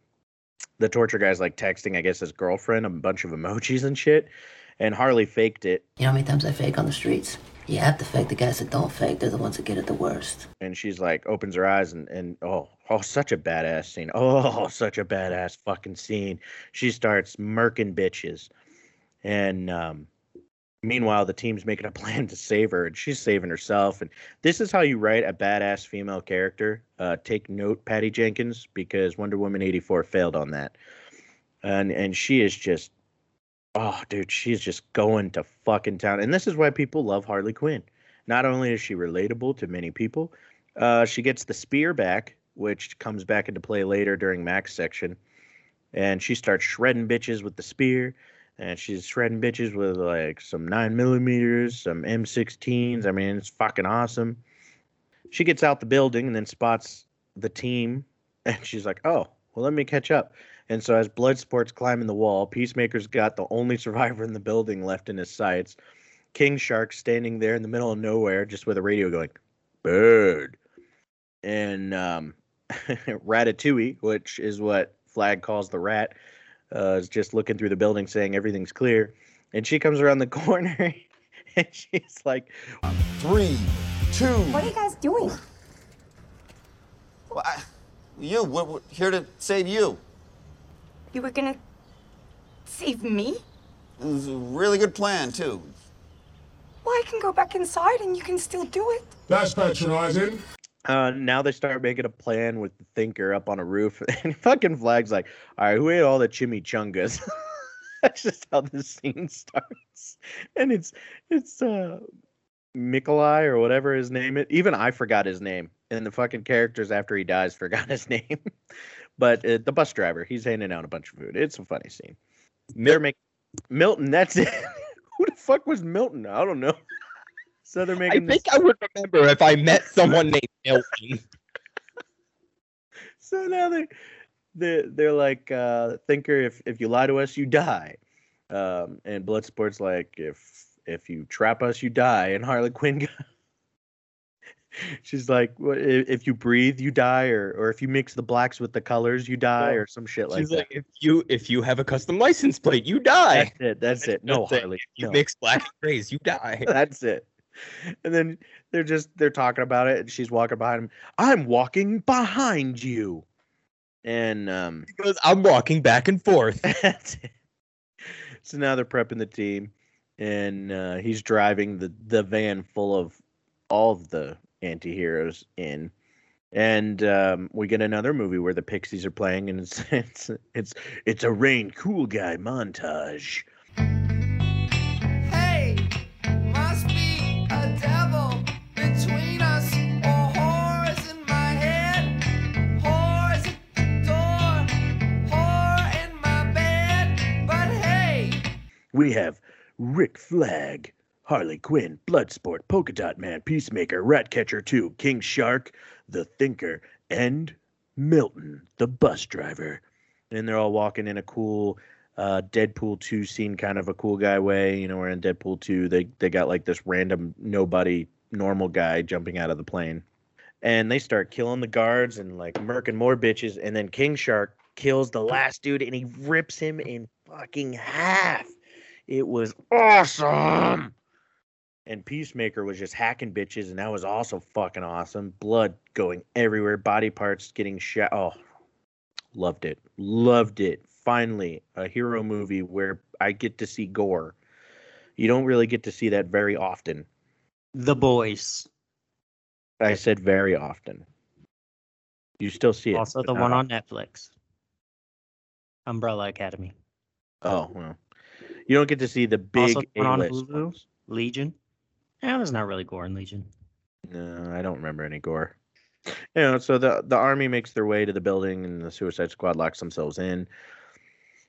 the torture guy's like texting, I guess, his girlfriend a bunch of emojis and shit. And Harley faked it, You know how many times I fake on the streets? You have to fake. The guys that don't fake, they're the ones that get it the worst. and she's like opens her eyes and and oh oh such a badass scene. Oh such a badass fucking scene. She starts murking bitches. And um meanwhile the team's making a plan to save her and she's saving herself. And this is how you write a badass female character. Uh take note patty jenkins because wonder woman 84 failed on that. And and she is just oh dude she's just going to fucking town and this is why people love harley quinn not only is she relatable to many people, uh, she gets the spear back, which comes back into play later during Mac's section. And she starts shredding bitches with the spear. And she's shredding bitches with like some 9 millimeters, some M16s. I mean, it's fucking awesome. She gets out the building and then spots the team. And she's like, oh, well, let me catch up. And so as Bloodsport's climbing the wall, Peacemaker's got the only survivor in the building left in his sights. King Shark standing there in the middle of nowhere, just with a radio going, "Bird," and um, Ratatouille, which is what Flag calls the rat, uh, is just looking through the building, saying everything's clear. And she comes around the corner, and she's like, Three, two. What are you guys doing? Well, I, you, we're, we're here to save you. You were gonna save me? It was a really good plan, too. Well, I can go back inside and you can still do it. That's patronizing. Uh, now they start making a plan with the thinker up on a roof, and fucking Flag's like, "All right, who ate all the chimichangas?" That's just how this scene starts, and it's it's uh Mikolai or whatever his name is. Even I forgot his name, and the fucking characters after he dies forgot his name. but uh, the bus driver, he's handing out a bunch of food. It's a funny scene. They're making Milton. That's it. who the fuck was Milton? I don't know. So they're making. I think this- I would remember if I met someone named Milton. so now they they they're like uh thinker if if you lie to us you die um and bloodsport's like if if you trap us you die and harley quinn she's like if you breathe you die or or if you mix the blacks with the colors you die or some shit like She's that like, if you if you have a custom license plate, you die. that's it that's it no That's it. harley If you no. mix black and grays, you die. That's it. And then they're just they're talking about it, and she's walking behind him. I'm walking behind you. And um, Because I'm walking back and forth. that's it. so now they're prepping the team, and uh, he's driving the the van full of all of the anti-heroes in. And um, we get another movie where the Pixies are playing, and it's it's it's it's a rain cool guy montage. Hey, must be a devil between us, or whores in my head, whores at the door, whore in my bed. But hey, We have Rick Flag, Harley Quinn, Bloodsport, Polka Dot Man, Peacemaker, Ratcatcher 2, King Shark, The Thinker, and Milton, the bus driver. And they're all walking in a cool uh, Deadpool 2 scene, kind of a cool guy way. You know, we're in Deadpool 2, they, they got like this random nobody normal guy jumping out of the plane. And they start killing the guards and like murking more bitches. And then King Shark kills the last dude and he rips him in fucking half. It was awesome. And Peacemaker was just hacking bitches, and that was also fucking awesome. Blood going everywhere, body parts getting shot. Oh, loved it. Loved it. Finally, a hero movie where I get to see gore. You don't really get to see that very often. The Boys. I said very often. You still see it. Also, the one on. Netflix. Umbrella Academy. Oh, well. You don't get to see the big also, the one on Hulu. Legion. Yeah, there's not really gore in Legion. No, I don't remember any gore. You know, so the the army makes their way to the building, and the Suicide Squad locks themselves in.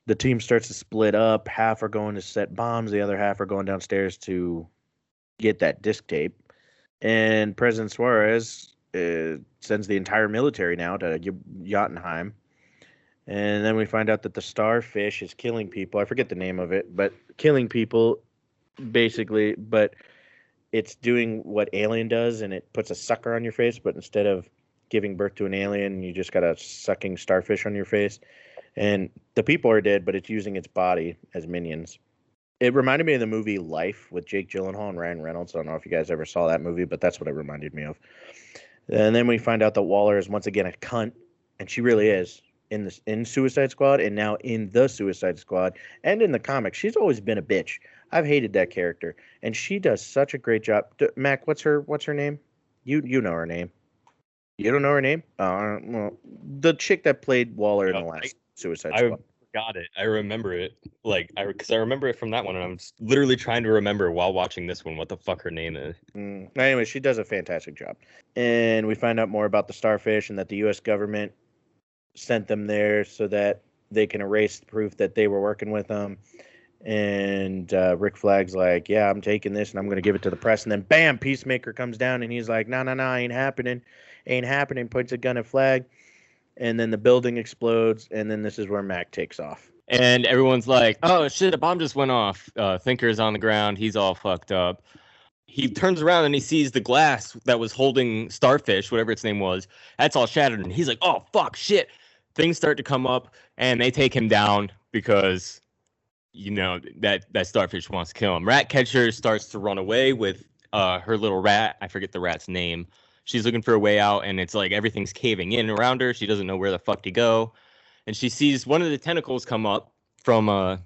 The team starts to split up. Half are going to set bombs. The other half are going downstairs to get that disc tape. And President Suarez uh, sends the entire military now to Jotunheim. And then we find out that the starfish is killing people. I forget the name of it, but killing people basically, but it's doing what Alien does and it puts a sucker on your face, but instead of giving birth to an alien, you just got a sucking starfish on your face. And the people are dead, but it's using its body as minions. It reminded me of the movie Life with Jake Gyllenhaal and Ryan Reynolds. I don't know if you guys ever saw that movie, but that's what it reminded me of. And then we find out that Waller is once again a cunt, and she really is in the in Suicide Squad, and now in the Suicide Squad, and in the comics. She's always been a bitch. I've hated that character, and she does such a great job. D- Mac, what's her what's her name? You you know her name. You don't know her name? Uh, well, the chick that played Waller in the last Suicide Squad. I Squad. forgot it. I remember it. Like I because I remember it from that one, and I'm literally trying to remember while watching this one what the fuck her name is. Mm. Anyway, she does a fantastic job. And we find out more about the starfish and that the U.S. government sent them there so that they can erase the proof that they were working with them. And uh, Rick Flag's like, "Yeah, I'm taking this and I'm going to give it to the press." And then, bam, Peacemaker comes down and he's like, "No, no, no, ain't happening, ain't happening." Points a gun at Flag, and then the building explodes. And then this is where Mac takes off. And everyone's like, "Oh shit, a bomb just went off." Uh, Thinker's on the ground. He's all fucked up. He turns around and he sees the glass that was holding Starfish, whatever its name was. That's all shattered, and he's like, "Oh fuck, shit!" Things start to come up, and they take him down because, you know, that that Starfish wants to kill him. Ratcatcher starts to run away with uh, her little rat. I forget the rat's name. She's looking for a way out, and it's like everything's caving in around her. She doesn't know where the fuck to go and she sees one of the tentacles come up from uh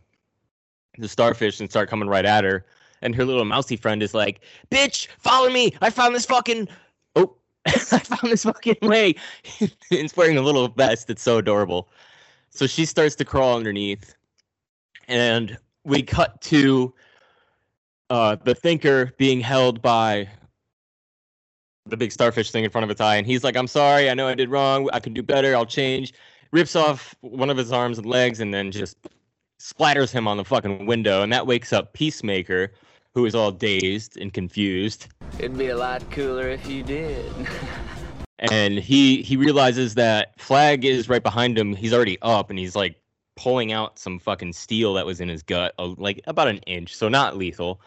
the starfish and start coming right at her and her little mousy friend is like bitch follow me i found this fucking oh i found this fucking way it's wearing a little vest it's so adorable so she starts to crawl underneath and we cut to uh the thinker being held by the big starfish thing in front of its eye and he's like i'm sorry i know i did wrong i can do better i'll change rips off one of his arms and legs and then just splatters him on the fucking window and that wakes up peacemaker who is all dazed and confused It'd be a lot cooler if you did. and he he realizes that flag is right behind him he's already up and he's like pulling out some fucking steel that was in his gut like about an inch so not lethal.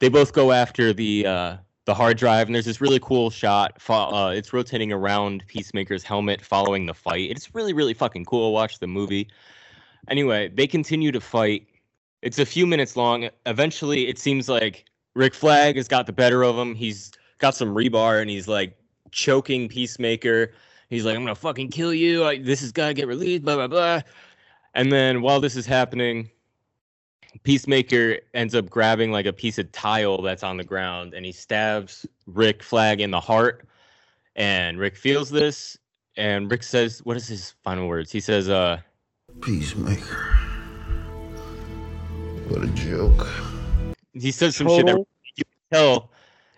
They both go after the uh the hard drive and there's this really cool shot uh, it's rotating around peacemaker's helmet following the fight. It's really really fucking cool. Watch the movie. Anyway they continue to fight. It's a few minutes long. Eventually it seems like rick flag has got the better of him. He's got some rebar and he's like choking peacemaker. He's like, I'm gonna fucking kill you. I, this has got to get released. Blah blah blah. And then while this is happening, Peacemaker ends up grabbing like a piece of tile that's on the ground, and he stabs Rick Flag in the heart. And Rick feels this, and Rick says, "What is his final words?" He says, "Uh, Peacemaker. What a joke. he says some shit that you can tell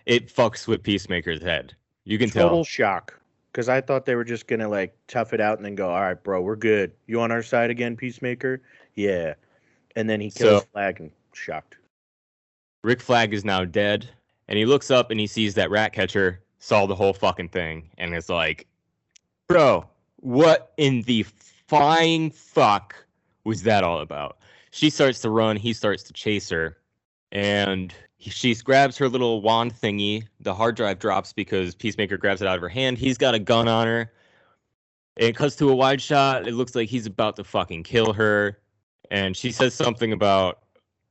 it fucks with Peacemaker's head. You can Total tell. Total shock. Because I thought they were just gonna like tough it out and then go, all right, bro, we're good. You on our side again, Peacemaker? Yeah. And then he kills So- Flag and shocked. Rick Flag is now dead, and he looks up and he sees that Ratcatcher saw the whole fucking thing, and is like, "Bro, what in the flying fuck was that all about?" She starts to run, he starts to chase her, and she grabs her little wand thingy. The hard drive drops because Peacemaker grabs it out of her hand. He's got a gun on her. It cuts to a wide shot. It looks like he's about to fucking kill her. And she says something about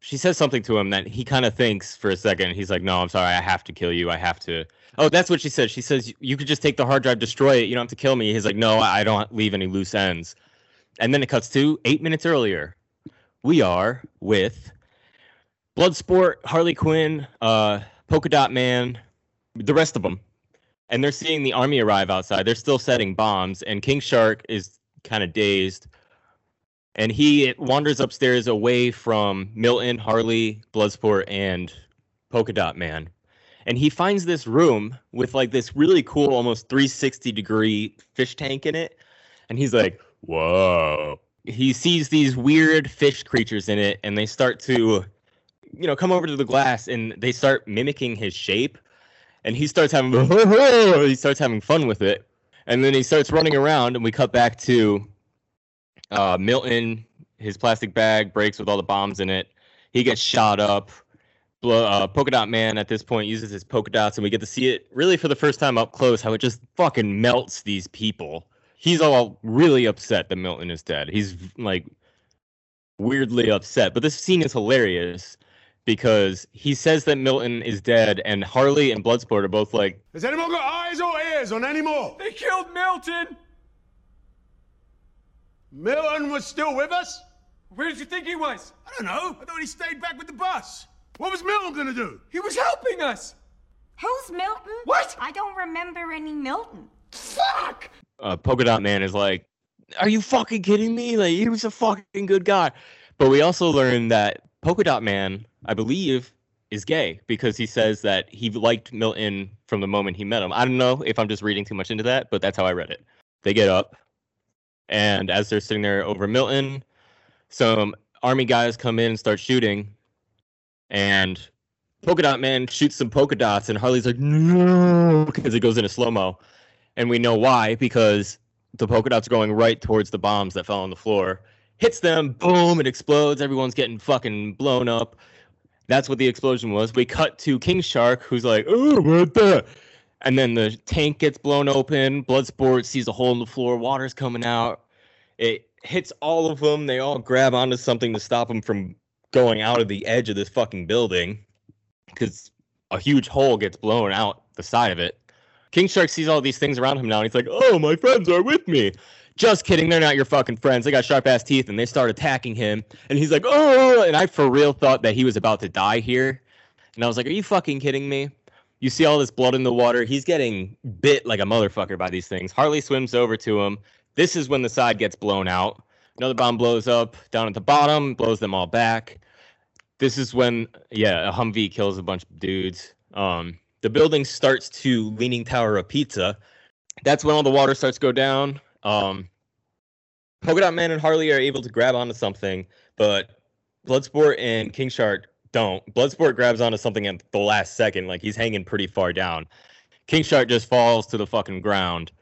she says something to him that he kind of thinks for a second. He's like, "No, I'm sorry. I have to kill you. I have to." Oh, that's what she said. She says, "You could just take the hard drive, destroy it. You don't have to kill me." He's like, "No, I don't leave any loose ends." And then it cuts to eight minutes earlier. We are with Bloodsport, Harley Quinn, uh, Polka Dot Man, the rest of them, and they're seeing the army arrive outside. They're still setting bombs, and King Shark is kind of dazed and he wanders upstairs away from Milton, Harley, Bloodsport, and Polka Dot Man. And he finds this room with like this really cool, almost 360 degree fish tank in it. And he's like, whoa. He sees these weird fish creatures in it, and they start to, you know, come over to the glass and they start mimicking his shape. And he starts having, he starts having fun with it. And then he starts running around, and we cut back to uh, Milton, his plastic bag breaks with all the bombs in it. He gets shot up. Uh, Polka Dot Man at this point uses his polka dots, and we get to see it really for the first time up close how it just fucking melts these people. He's all really upset that Milton is dead. He's like weirdly upset. But this scene is hilarious because he says that Milton is dead, and Harley and Bloodsport are both like, Has anyone got eyes or ears on any more? They killed Milton! Milton was still with us? Where did you think he was? I don't know. I thought he stayed back with the bus. What was Milton gonna do? He was helping us! Who's Milton? What? I don't remember any Milton. Fuck! uh, Polka Dot Man is like, "Are you fucking kidding me? Like he was a fucking good guy." But we also learned that Polka Dot Man, I believe, is gay because he says that he liked Milton from the moment he met him. I don't know if I'm just reading too much into that, but that's how I read it. They get up, and as they're sitting there over Milton, some army guys come in and start shooting, and Polka Dot Man shoots some polka dots, and Harley's like, "No," because it goes into slow mo and we know why because the polka dots are going right towards the bombs that fell on the floor. Hits them, boom, it explodes. Everyone's getting fucking blown up. That's what the explosion was. We cut to King Shark, who's like, "Oh, what the?" And then the tank gets blown open. Bloodsport sees a hole in the floor. Water's coming out. It hits all of them. They all grab onto something to stop them from going out of the edge of this fucking building because a huge hole gets blown out the side of it. King Shark sees all these things around him now, and he's like, "Oh, my friends are with me." Just kidding, they're not your fucking friends. They got sharp ass teeth, and they start attacking him. And he's like, "Oh!" And I for real thought that he was about to die here, and I was like, "Are you fucking kidding me?" You see all this blood in the water. He's getting bit like a motherfucker by these things. Harley swims over to him. This is when the side gets blown out. Another bomb blows up down at the bottom, blows them all back. This is when, yeah, a Humvee kills a bunch of dudes. Um, the building starts to leaning tower of pizza. That's when all the water starts to go down. Um, Polka Dot Man and Harley are able to grab onto something, but Bloodsport and King Shark don't. Bloodsport grabs onto something at the last second, like he's hanging pretty far down. King Shark just falls to the fucking ground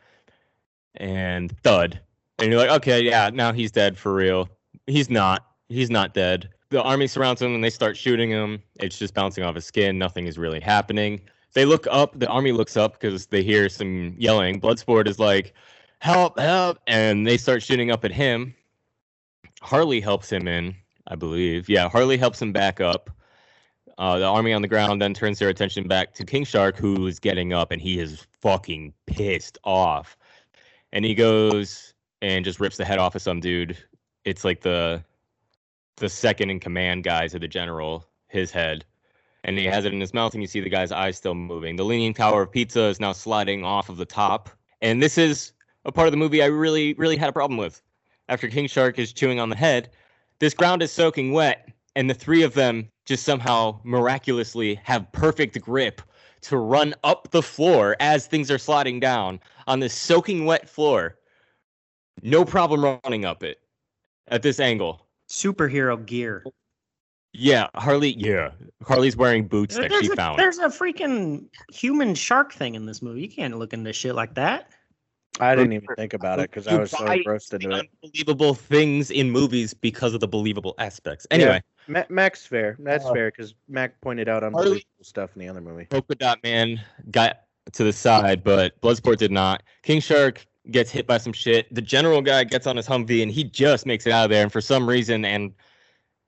and thud. And you're like, okay, yeah, now he's dead for real. He's not. He's not dead. The army surrounds him and they start shooting him. It's just bouncing off his skin. Nothing is really happening. They look up. The army looks up because they hear some yelling. Bloodsport is like, help, help. And they start shooting up at him. Harley helps him in, I believe. Yeah, Harley helps him back up. Uh, the army on the ground then turns their attention back to King Shark, who is getting up and he is fucking pissed off. and he goes and just rips the head off of some dude. It's like the the second in command guy to the general, his head. And he has it in his mouth, and you see the guy's eyes still moving. The Leaning Tower of Pizza is now sliding off of the top. And this is a part of the movie I really, really had a problem with. After King Shark is chewing on the head, this ground is soaking wet, and the three of them just somehow miraculously have perfect grip to run up the floor as things are sliding down on this soaking wet floor. No problem running up it at this angle. Superhero gear. Yeah, Harley. Yeah, Harley's wearing boots that she a, found. there's a freaking human shark thing in this movie. You can't look into shit like that. I didn't even think about it because I was so engrossed into it. Unbelievable things in movies because of the believable aspects. Anyway, Ma- Mac's fair. That's Uh, fair because Mac pointed out Harley- unbelievable stuff in the other movie. Polka Dot Man got to the side, but Bloodsport did not. King Shark gets hit by some shit. The general guy gets on his Humvee and he just makes it out of there. And for some reason, and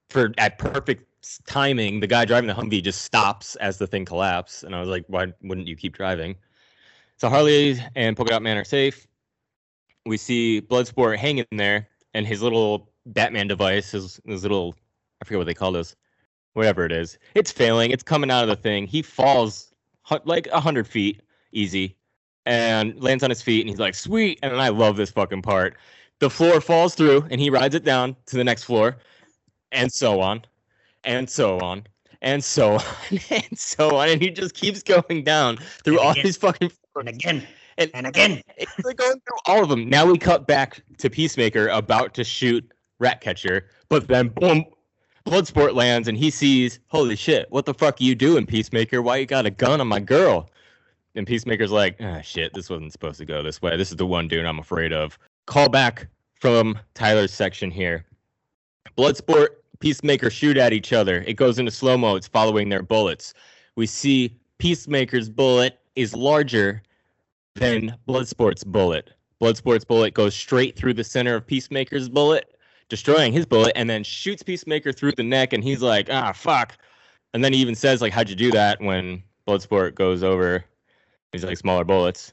for at perfect timing, the guy driving the Humvee just stops as the thing collapses. And I was like, why wouldn't you keep driving? So Harley and Polka Dot Man are safe. We see Bloodsport hanging there, and his little Batman device, his, his little, I forget what they call this, whatever it is, it's failing. It's coming out of the thing. He falls like a hundred feet, easy, and lands on his feet. And he's like, "Sweet!" And I love this fucking part. The floor falls through, and he rides it down to the next floor, and so on, and so on, and so on, and so on, and he just keeps going down through all these fucking and again and, and again. It's like going through all of them. Now we cut back to Peacemaker about to shoot Ratcatcher, but then boom, Bloodsport lands and he sees, holy shit, what the fuck are you doing, Peacemaker? Why you got a gun on my girl? And Peacemaker's like, ah, shit, this wasn't supposed to go this way. This is the one dude I'm afraid of. Call back from Tyler's section here. Bloodsport, Peacemaker shoot at each other. It goes into slow mo. It's following their bullets. We see Peacemaker's bullet is larger than Bloodsport's bullet. Bloodsport's bullet goes straight through the center of Peacemaker's bullet, destroying his bullet, and then shoots Peacemaker through the neck. And he's like, ah, fuck. And then he even says, like, how'd you do that when Bloodsport goes over? He's like, smaller bullets.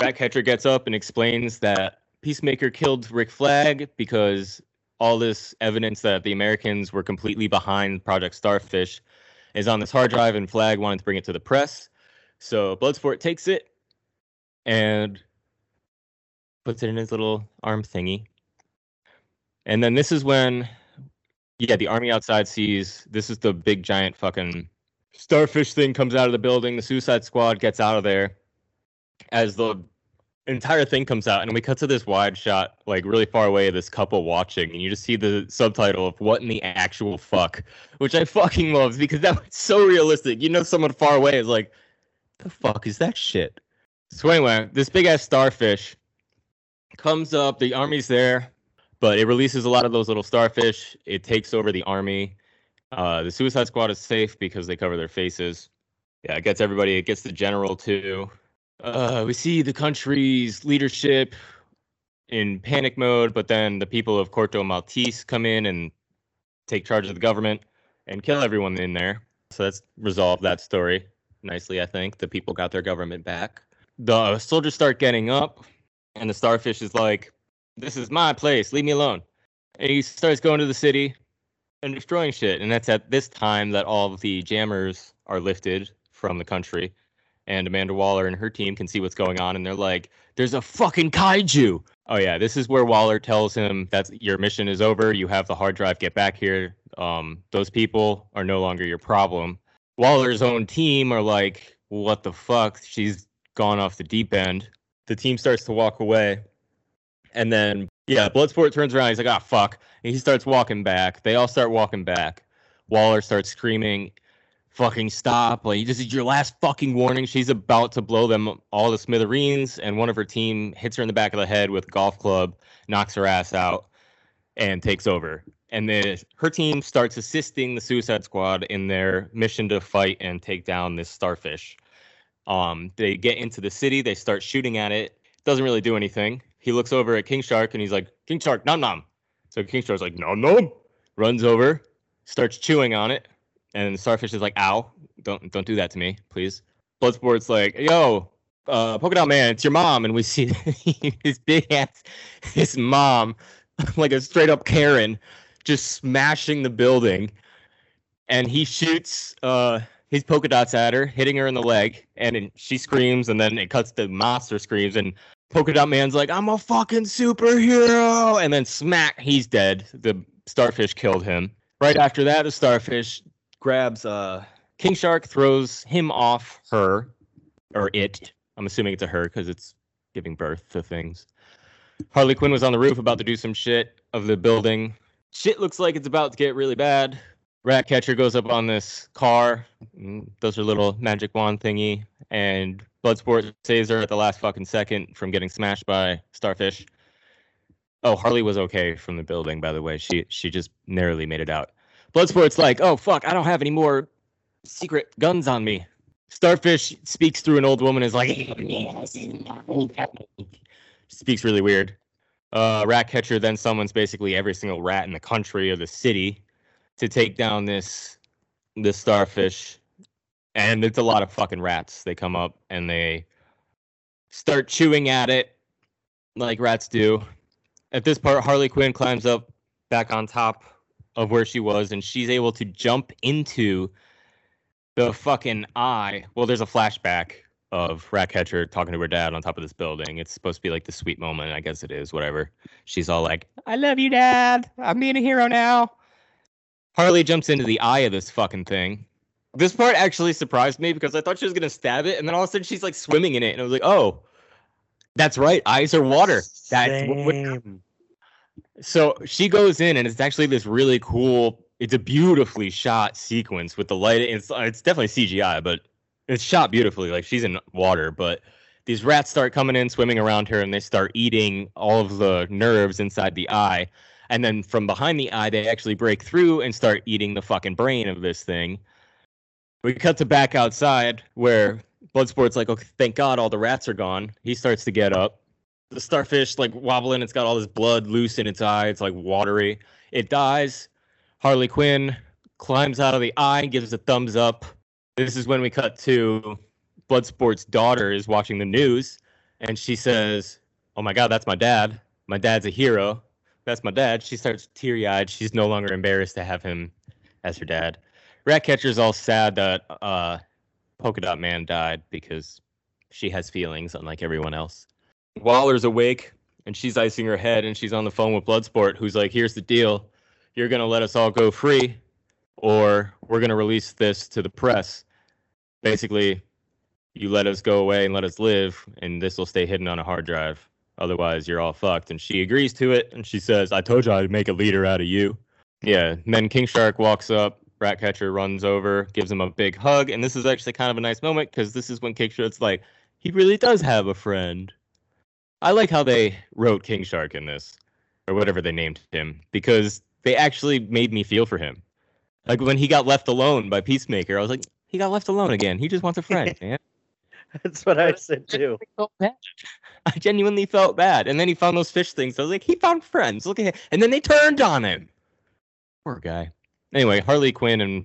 Ratcatcher gets up and explains that Peacemaker killed Rick Flag because all this evidence that the Americans were completely behind Project Starfish is on this hard drive, and Flag wanted to bring it to the press. So Bloodsport takes it and puts it in his little arm thingy. And then this is when, yeah, the army outside sees this is the big giant fucking starfish thing comes out of the building. The Suicide Squad gets out of there as the entire thing comes out, and we cut to this wide shot, like really far away, of this couple watching, and you just see the subtitle of "What in the actual fuck," which I fucking love because that was so realistic. You know, someone far away is like, "The fuck is that shit?" So anyway, this big ass starfish comes up. The army's there, but it releases a lot of those little starfish. It takes over the army. Uh, the Suicide Squad is safe because they cover their faces. Yeah, it gets everybody. It gets the general too. Uh, we see the country's leadership in panic mode, but then the people of Corto Maltese come in and take charge of the government and kill everyone in there. So that's resolved that story nicely, I think. The people got their government back. The soldiers start getting up, and the starfish is like, This is my place, leave me alone. And he starts going to the city and destroying shit. And that's at this time that all of the jammers are lifted from the country. And Amanda Waller and her team can see what's going on, and they're like, There's a fucking kaiju. Oh, yeah, this is where Waller tells him that your mission is over. You have the hard drive, get back here. Um, those people are no longer your problem. Waller's own team are like, What the fuck? She's gone off the deep end. The team starts to walk away. And then, yeah, Bloodsport turns around. He's like, ah, fuck. And he starts walking back. They all start walking back. Waller starts screaming, fucking stop. Like, this is your last fucking warning. She's about to blow them all to smithereens. And one of her team hits her in the back of the head with a golf club, knocks her ass out, and takes over. And then her team starts assisting the Suicide Squad in their mission to fight and take down this starfish. Um, they get into the city, they start shooting at it. Doesn't really do anything. He looks over at King Shark and he's like, King Shark, nom nom. So King Shark's like, nom nom. Runs over, starts chewing on it, and Starfish is like, ow, don't don't do that to me, please. Bloodsport's like, yo, uh, polka dot man, it's your mom, and we see his big ass, his mom, like a straight up Karen, just smashing the building, and he shoots uh his polka dots at her, hitting her in the leg, and she screams, and then it cuts to monster screams, and polka dot man's like, "I'm a fucking superhero," and then smack, he's dead. The starfish killed him. Right after that, the starfish grabs uh King Shark, throws him off her, or it. I'm assuming it's a her because it's giving birth to things. Harley Quinn was on the roof about to do some shit of the building. Shit looks like it's about to get really bad. Ratcatcher goes up on this car, mm, does her little magic wand thingy, and Bloodsport saves her at the last fucking second from getting smashed by Starfish. Oh, Harley was okay from the building, by the way. She she just narrowly made it out. Bloodsport's like, oh fuck, I don't have any more secret guns on me. Starfish speaks through an old woman, is like, speaks really weird. Uh, rat catcher then summons basically every single rat in the country or the city to take down this this starfish, and it's a lot of fucking rats. They come up and they start chewing at it like rats do. At this part, Harley Quinn climbs up back on top of where she was, and she's able to jump into the fucking eye. Well, there's a flashback of Ratcatcher talking to her dad on top of this building. It's supposed to be like the sweet moment. I guess it is, whatever. She's all like, I love you, dad. I'm being a hero now. Harley jumps into the eye of this fucking thing. This part actually surprised me because I thought she was gonna stab it, and then all of a sudden she's like swimming in it, and I was like, "Oh, that's right, eyes are water." That's what- what- so she goes in, and it's actually this really cool. It's a beautifully shot sequence with the light. It's it's definitely CGI, but it's shot beautifully. Like she's in water, but these rats start coming in, swimming around her, and they start eating all of the nerves inside the eye. And then from behind the eye, they actually break through and start eating the fucking brain of this thing. We cut to back outside where Bloodsport's like, okay, thank God all the rats are gone. He starts to get up. The starfish like wobbling, it's got all this blood loose in its eye, it's like watery. It dies. Harley Quinn climbs out of the eye, and gives a thumbs up. This is when we cut to Bloodsport's daughter is watching the news, and she says, "Oh my God, that's my dad. My dad's a hero. That's my dad." She starts teary-eyed. She's no longer embarrassed to have him as her dad. Ratcatcher's all sad that uh, Polka Dot Man died because she has feelings, unlike everyone else. Waller's awake, and she's icing her head, and she's on the phone with Bloodsport, who's like, "Here's the deal. You're gonna let us all go free, or we're gonna release this to the press. Basically, you let us go away and let us live, and this will stay hidden on a hard drive. Otherwise, you're all fucked." And she agrees to it, and she says, "I told you I'd make a leader out of you." Yeah. And then King Shark walks up. Ratcatcher runs over, gives him a big hug, and this is actually kind of a nice moment because this is when King Shark's like, he really does have a friend. I like how they wrote King Shark in this, or whatever they named him, because they actually made me feel for him. Like when he got left alone by Peacemaker, I was like, he got left alone again. He just wants a friend, man. That's what I said too. I genuinely felt bad. And then he found those fish things. I was like, he found friends. Look at him. And then they turned on him. Poor guy. Anyway, Harley Quinn and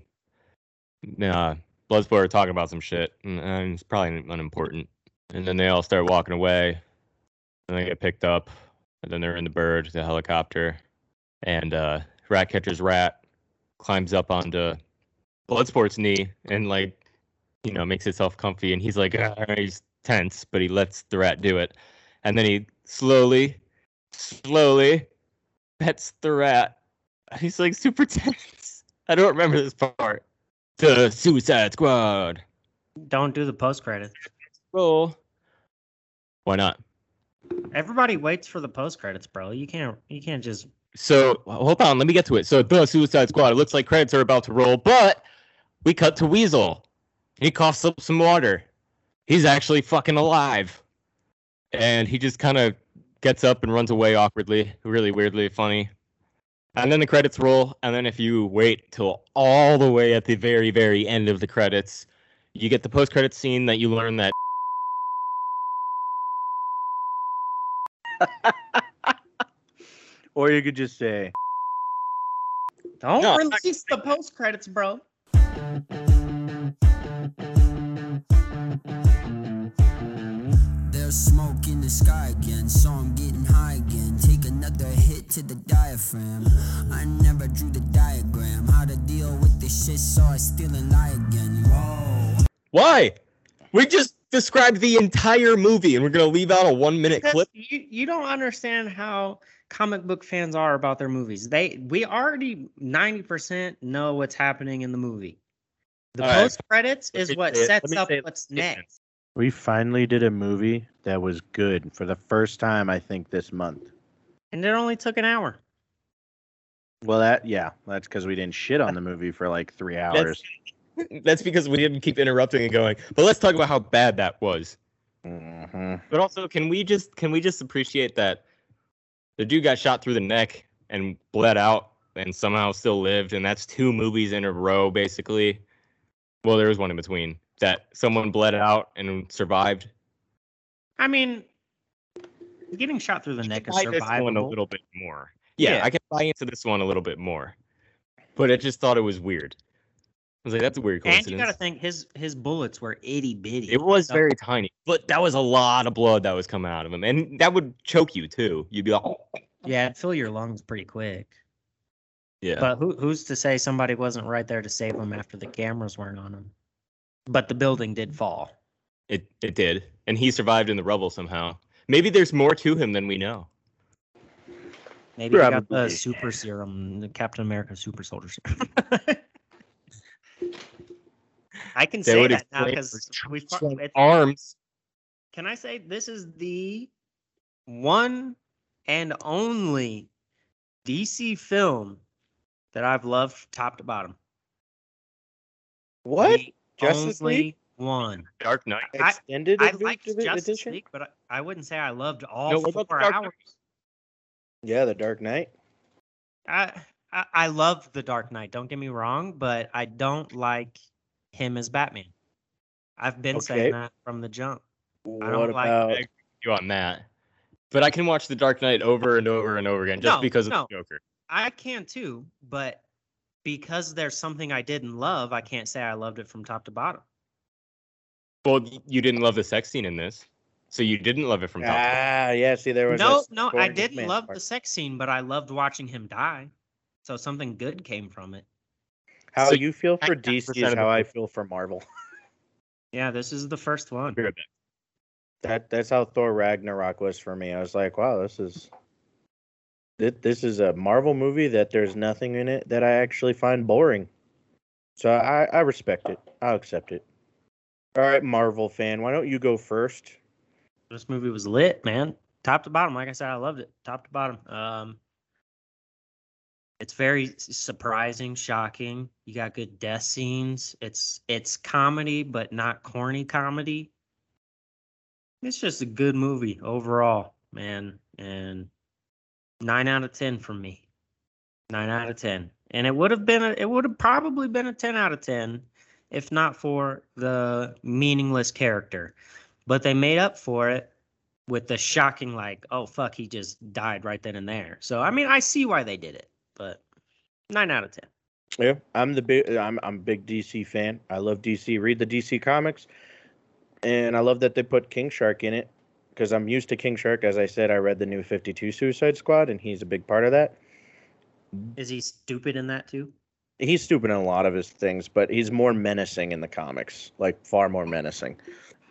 uh, Bloodsport are talking about some shit. And, and it's probably unimportant. And then they all start walking away. And they get picked up. And then they're in the bird, the helicopter. And uh, Ratcatcher's rat climbs up onto Bloodsport's knee and, like, you know, makes itself comfy. And he's like, "Ah," he's tense, but he lets the rat do it. And then he slowly, slowly pets the rat. He's like super tense. I don't remember this part. The Suicide Squad. Don't do the post credits. Roll. Why not? Everybody waits for the post credits, bro. You can't. You can't just. So hold on, let me get to it. So the Suicide Squad. It looks like credits are about to roll, but we cut to Weasel. He coughs up some water. He's actually fucking alive, and he just kind of gets up and runs away awkwardly, really weirdly funny. And then the credits roll, and then if you wait till all the way at the very, very end of the credits, you get the post-credit scene that you learn that Or you could just say, Don't No. release the post credits, bro. The sky again. So I'm getting high again. Take another hit to the diaphragm. I never drew the diagram. How to deal with this shit, so I still and lie again. Whoa. Why? We just described the entire movie and we're gonna leave out a one minute clip. You you don't understand how comic book fans are about their movies. They we already ninety percent know what's happening in the movie. The All right. post credits is what say sets up what's next. We finally did a movie that was good for the first time, I think, this month. And it only took an hour. Well, that yeah, that's because we didn't shit on the movie for like three hours. That's because we didn't keep interrupting and going. But let's talk about how bad that was. Mhm. But also, can we just can we just appreciate that the dude got shot through the neck and bled out and somehow still lived, and that's two movies in a row, basically. Well, there was one in between that someone bled out and survived. I mean, getting shot through the neck is one a little bit more. Yeah, Yeah. I can buy into this one a little bit more, but I just thought it was weird. I was like, that's a weird coincidence. And you got to think his his bullets were itty bitty. It was very tiny, but that was a lot of blood that was coming out of him, and that would choke you too. You'd be like, "Oh." yeah, fill your lungs pretty quick. yeah. But who who's to say somebody wasn't right there to save him after the cameras weren't on him? But the building did fall. It it did, and he survived in the rubble somehow. Maybe there's more to him than we know. Maybe he got the super serum, the Captain America super soldier serum. I can They say that now because we fu- Strong it's- arms. Can I say this is the one and only DC film that I've loved top to bottom. What? The Justice only League? one. Dark Knight. I- Extended I edi- liked edi- Justice edition? League, but I, I wouldn't say I loved all No, what about the four hours. Knight? Yeah, the Dark Knight. I, I I love the Dark Knight. Don't get me wrong, but I don't like him as Batman. I've been Okay. saying that from the jump. I What don't like. about? I agree you on that. But I can watch The Dark Knight over and over and over again just No, because of no. the Joker. I can too, but because there's something I didn't love, I can't say I loved it from top to bottom. Well, you didn't love the sex scene in this, so you didn't love it from top. to bottom. Ah, yeah. See, there was No, no, I didn't love part. the sex scene, but I loved watching him die. So something good came from it. How So you feel for DC is how I feel for Marvel. Yeah, this is the first one. Agree with that. That that's how Thor Ragnarok was for me. I was like, wow, this is thi- this is a Marvel movie that there's nothing in it that I actually find boring. So I I respect it. I'll accept it. All right, Marvel fan, why don't you go first? This movie was lit, man. Top to bottom. Like I said, I loved it. Top to bottom. Um it's very surprising, shocking. You got good death scenes. It's it's comedy, but not corny comedy. It's just a good movie overall, man. And nine out of ten from me. Nine out of ten. And it would have been a, it would have probably been a ten out of ten if not for the meaningless character. But they made up for it with the shocking, like, oh fuck, he just died right then and there. So I mean, I see why they did it, but nine out of ten. Yeah, I'm the big I'm I'm big DC fan. I love DC. Read the DC comics, and I love that they put King Shark in it because I'm used to King Shark. As I said, I read the new 52 Suicide Squad, and he's a big part of that. Is he stupid in that too? He's stupid in a lot of his things, but he's more menacing in the comics, like far more menacing.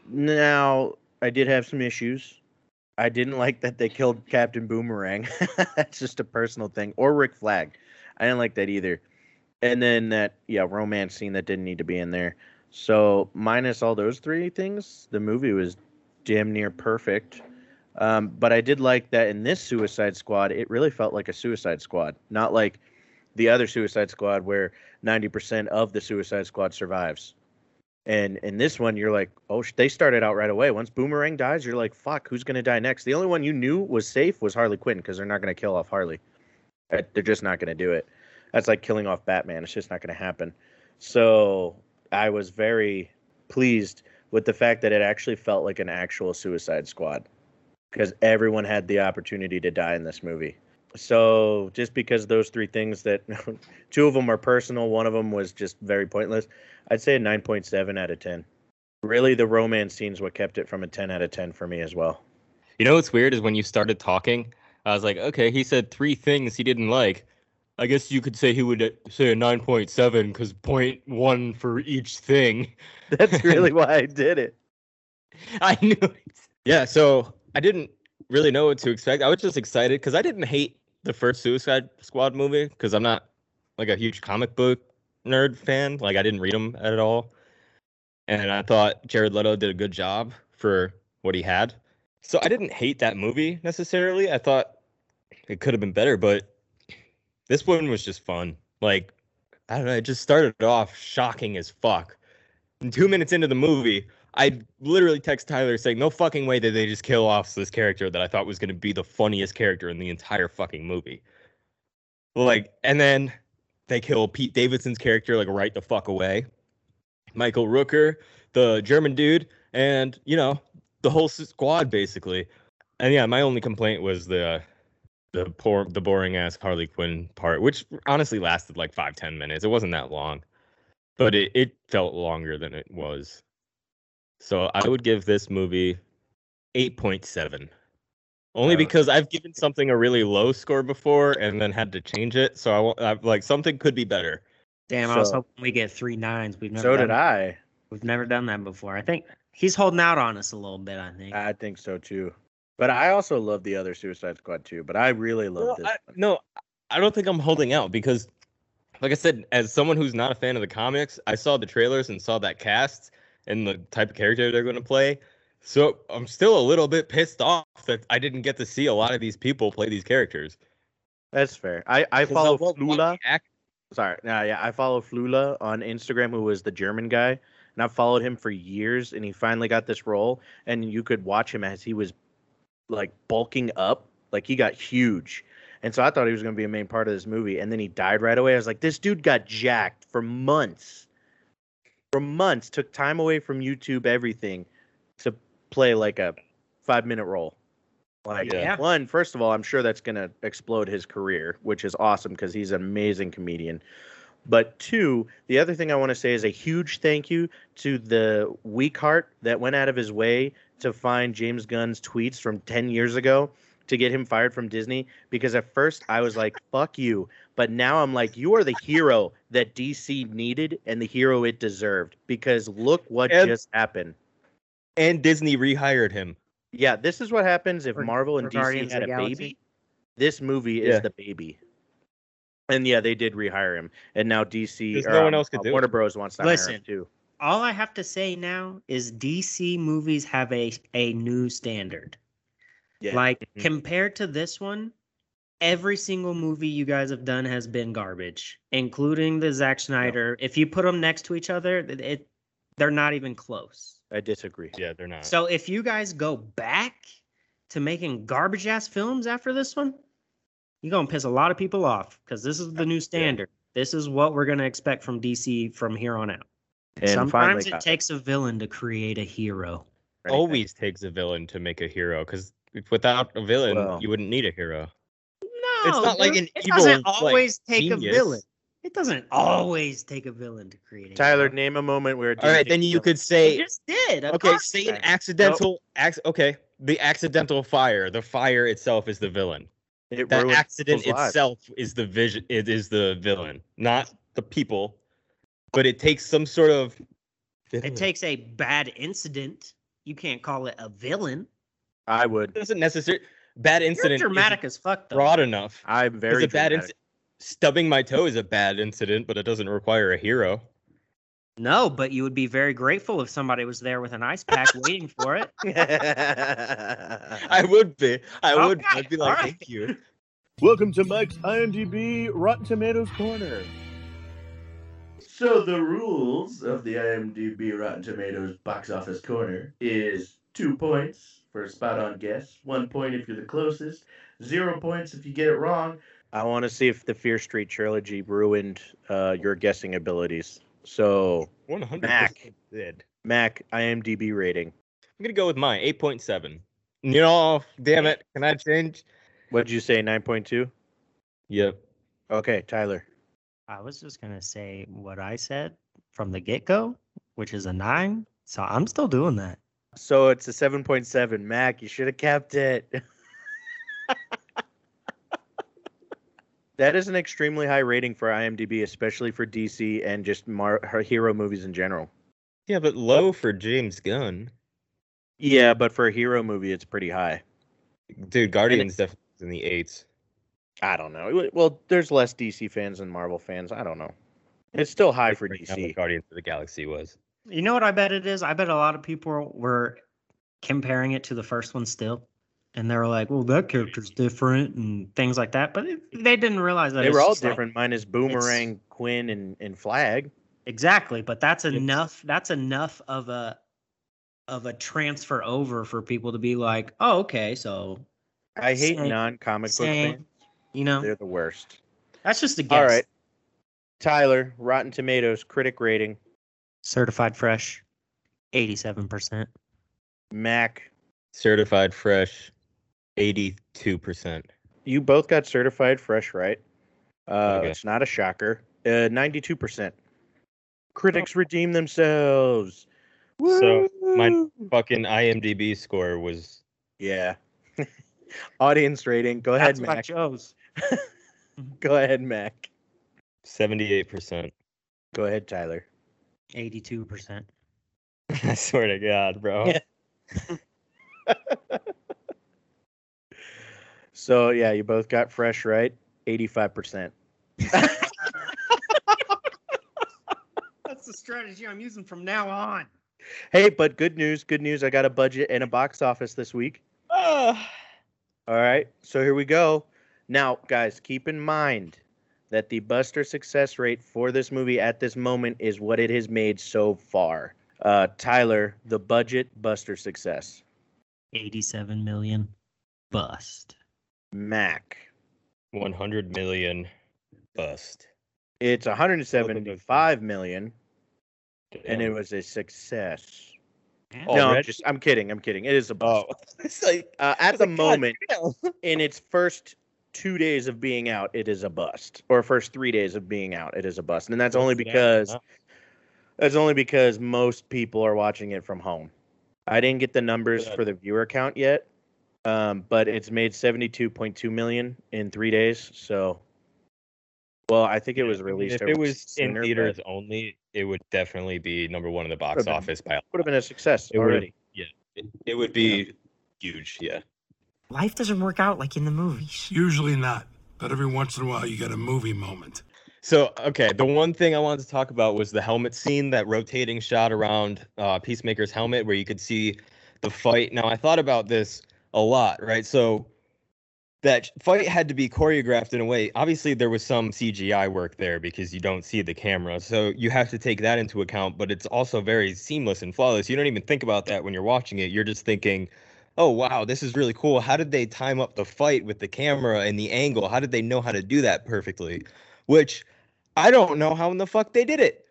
Now, I did have some issues. I didn't like that they killed Captain Boomerang. That's just a personal thing. Or Rick Flag. I didn't like that either. And then that, yeah, romance scene that didn't need to be in there. So, minus all those three things, the movie was damn near perfect. Um, but I did like that in this Suicide Squad, it really felt like a Suicide Squad, not like the other Suicide Squad where 90% of the Suicide Squad survives. And in this one, you're like, oh, they started out right away. Once Boomerang dies, you're like, fuck, who's going to die next? The only one you knew was safe was Harley Quinn because they're not going to kill off Harley. Uh, They're just not going to do it. That's like killing off Batman. It's just not going to happen. So I was very pleased with the fact that it actually felt like an actual Suicide Squad because everyone had the opportunity to die in this movie. So just because those three things that two of them are personal, one of them was just very pointless, I'd say a 9.7 out of 10. Really, the romance scene's what kept it from a 10 out of 10 for me as well. You know what's weird is when you started talking, I was like, okay, he said three things he didn't like. I guess you could say he would uh, say a 9.7 because point one for each thing. That's really why I did it. I knew it. Yeah, so I didn't really know what to expect. I was just excited because I didn't hate the first Suicide Squad movie because I'm not like a huge comic book nerd fan. Like I didn't read them at all, and I thought Jared Leto did a good job for what he had. So I didn't hate that movie necessarily. I thought it could have been better, but this one was just fun. Like I don't know, it just started off shocking as fuck. And two minutes into the movie, I literally text Tyler saying, "No fucking way did they just kill off this character that I thought was going to be the funniest character in the entire fucking movie." Like, and then they kill Pete Davidson's character like right the fuck away. Michael Rooker, the German dude, and you know the whole squad basically. And yeah, my only complaint was the the poor the boring ass Harley Quinn part, which honestly lasted like five ten minutes. It wasn't that long, but it, it felt longer than it was. So I would give this movie 8.7. Only Uh, because I've given something a really low score before and then had to change it. So I want I, like something could be better. Damn, I was hoping we get three nines. We've never So done did I. We've never done that before. I think he's holding out on us a little bit. I think. I think so too. But I also love the other Suicide Squad too. But I really love this. I, no, I don't think I'm holding out because, like I said, as someone who's not a fan of the comics, I saw the trailers and saw that cast and the type of character they're going to play. So I'm still a little bit pissed off that I didn't get to see a lot of these people play these characters. That's fair. I I follow Flula. act- Sorry, nah, yeah, I follow Flula on Instagram, who was the German guy, and I've followed him for years, and he finally got this role, and you could watch him as he was like bulking up, like he got huge, and so I thought he was going to be a main part of this movie, and then he died right away. I was like, this dude got jacked for months, for months, took time away from YouTube, everything, to play like a five minute role. Like Yeah. one, first of all, I'm sure that's gonna explode his career, which is awesome because he's an amazing comedian. But two, the other thing I want to say is a huge thank you to the weak heart that went out of his way to find James Gunn's tweets from 10 years ago to get him fired from Disney. Because at first I was like, fuck you. But now I'm like, you are the hero that DC needed and the hero it deserved. Because look what And- just happened. And Disney rehired him. Yeah, this is what happens if For- Marvel and for Guardians DC had a Galaxy? baby. This movie is Yeah. the baby. And yeah, they did rehire him, and now DC or, no one um, else could uh, do it. Warner Bros wants to hire Listen. him too. All I have to say now is DC movies have a a new standard. Yeah. Like Mhm. compared to this one, every single movie you guys have done has been garbage, including the Zack Snyder. If you put them next to each other, it, it they're not even close. I disagree. Yeah, they're not. So if you guys go back to making garbage ass films after this one, you're gonna piss a lot of people off because this is the new standard. This is what we're gonna expect from DC from here on out. And finally Sometimes it got- takes a villain to create a hero. Always takes a villain to make a hero because without a villain, Well- you wouldn't need a hero. No, It's not like dude, an it evil, doesn't like, always take a villain. It doesn't always take a villain to create a Tyler, hero. name a moment where. it All right, didn't then take you a could It say just did. of okay, course say an does. accidental ac- okay, the accidental fire. The fire itself is the villain. villain. It The accident itself is the vision it is the villain, not the people. But it takes some sort of It takes a bad incident. You can't call it a villain. I would. It doesn't necessarily bad incident. You're incident dramatic as fuck, though. broad enough. I'm It's very a bad dramatic. incident. Stubbing my toe is a bad incident, but it doesn't require a hero. No, but you would be very grateful if somebody was there with an ice pack waiting for it. I would be. I would. I'd be like, alright. thank you. Welcome to Mike's IMDb Rotten Tomatoes corner. So the rules of the IMDb Rotten Tomatoes box office corner is two points for a spot on guess, one point if you're the closest, zero points if you get it wrong. I want to see if the Fear Street trilogy ruined uh, your guessing abilities. So, One hundred Mac. did. Mac IMDb rating. I'm gonna go with mine, eight point seven. You know, damn it, can I change? What'd you say? Nine point two. Yep. Okay, Tyler. I was just gonna say what I said from the get go, which is a nine. So I'm still doing that. So it's a 7.7. Mac, you should have kept it. that is an extremely high rating for IMDb, especially for DC and just Mar- her hero movies in general. Yeah, but low for James Gunn. Yeah, but for a hero movie, it's pretty high. Dude, Guardians definitely in the eights. I don't know. Well, there's less DC fans than Marvel fans. I don't know. It's still high Like for right now, DC. Guardians of the Galaxy was. You know what I bet it is? I bet a lot of people were comparing it to the first one still. And they were like, well, that character's different and things like that. But it, they didn't realize that They were all just like- different, minus Boomerang, Quinn, and, and Flag. exactly. But that's enough. That's enough of a of a transfer over for people to be like, oh, okay, so I hate Same- non-comic book fans. You know, They're the worst. that's just a guess. All right. Tyler, Rotten Tomatoes critic rating. Certified fresh, eighty-seven percent. Mac, Certified fresh, eighty-two percent. you both got certified fresh, right? Uh, Okay. It's not a shocker. Uh, 92%. Critics redeem themselves. So my fucking IMDb score was Yeah. Audience rating. Go ahead, That's what I Mac. chose. Go ahead, Mac. seventy-eight percent. Go ahead, Tyler. Eighty-two percent. I swear to God, bro. Yeah. So yeah, you both got fresh, right? 85%. That's the strategy I'm using from now on. Hey, but good news, good news. I got a budget and a box office this week. Ah. All right, so here we go. Now, guys, keep in mind that the Buster success rate for this movie at this moment is what it has made so far. Uh, Tyler, the budget Buster success. Eighty-seven million. Bust. Mac, One hundred million bust. it's 175 million, and it was a success. Oh, no, I'm just I'm kidding. I'm kidding. It is a bust. Oh, it's like Uh, at was the like, moment, damn. in its first two days of being out, it is a bust. Or first three days of being out, it is a bust. And that's only What's that? because that's only because most people are watching it from home. I didn't get the numbers Good. for the viewer count yet, um, but it's made seventy-two point two million in three days. So, well, I think it was released. if it was in theaters only, it would definitely be number one in the box Would've been- office by would have been a success It already. Yeah, it, it would be huge. Yeah. Life doesn't work out like in the movies. Usually not, but every once in a while you get a movie moment. So okay, the one thing I wanted to talk about was the helmet scene, that rotating shot around uh, Peacemaker's helmet, where you could see the fight. Now I thought about this a lot, right? So that fight had to be choreographed in a way. Obviously, there was some CGI work there because you don't see the camera, so you have to take that into account. But it's also very seamless and flawless. You don't even think about that when you're watching it. You're just thinking, "Oh wow, this is really cool. How did they time up the fight with the camera and the angle? How did they know how to do that perfectly?" Which I don't know how in the fuck they did it,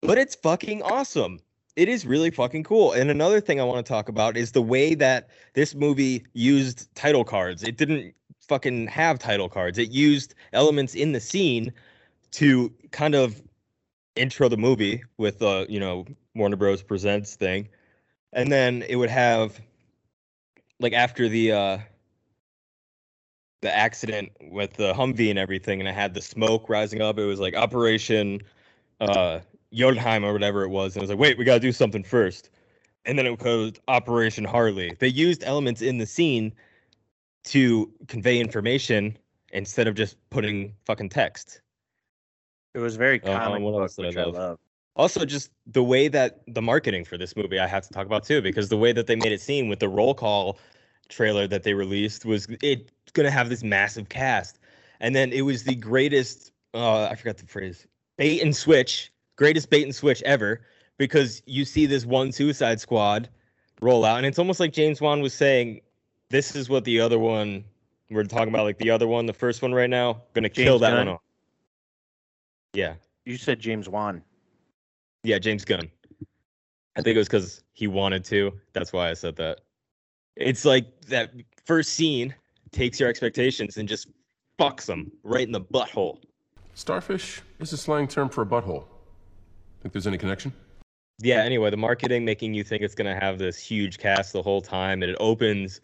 but it's fucking awesome. It is really fucking cool. And another thing I want to talk about is the way that this movie used title cards. It didn't fucking have title cards. It used elements in the scene to kind of intro the movie with uh, you know, Warner Bros presents thing. And then it would have like after the uh the accident with the Humvee and everything, and I had the smoke rising up. It was like Operation uh Jotunheim or whatever it was. And I was like, wait, we gotta do something first. And then it was Operation Harley. They used elements in the scene to convey information instead of just putting fucking text. It was very comic what book, else did I which I love? Also, just the way that the marketing for this movie, I have to talk about too, because the way that they made it seem with the roll call trailer that they released was it's gonna have this massive cast, and then it was the greatest. Uh, I forgot the phrase. Bait and switch, greatest bait and switch ever, because you see this one Suicide Squad roll out, and it's almost like James Wan was saying, "This is what the other one we're talking about, like the other one, the first one right now, gonna kill that Gunn? one off." Yeah. You said James Wan. Yeah, James Gunn. I think it was because he wanted to. That's why I said that. It's like that first scene takes your expectations and just fucks them right in the butthole. Starfish is a slang term for a butthole. Think there's any connection? yeah, anyway, the marketing making you think it's gonna have this huge cast the whole time, and it opens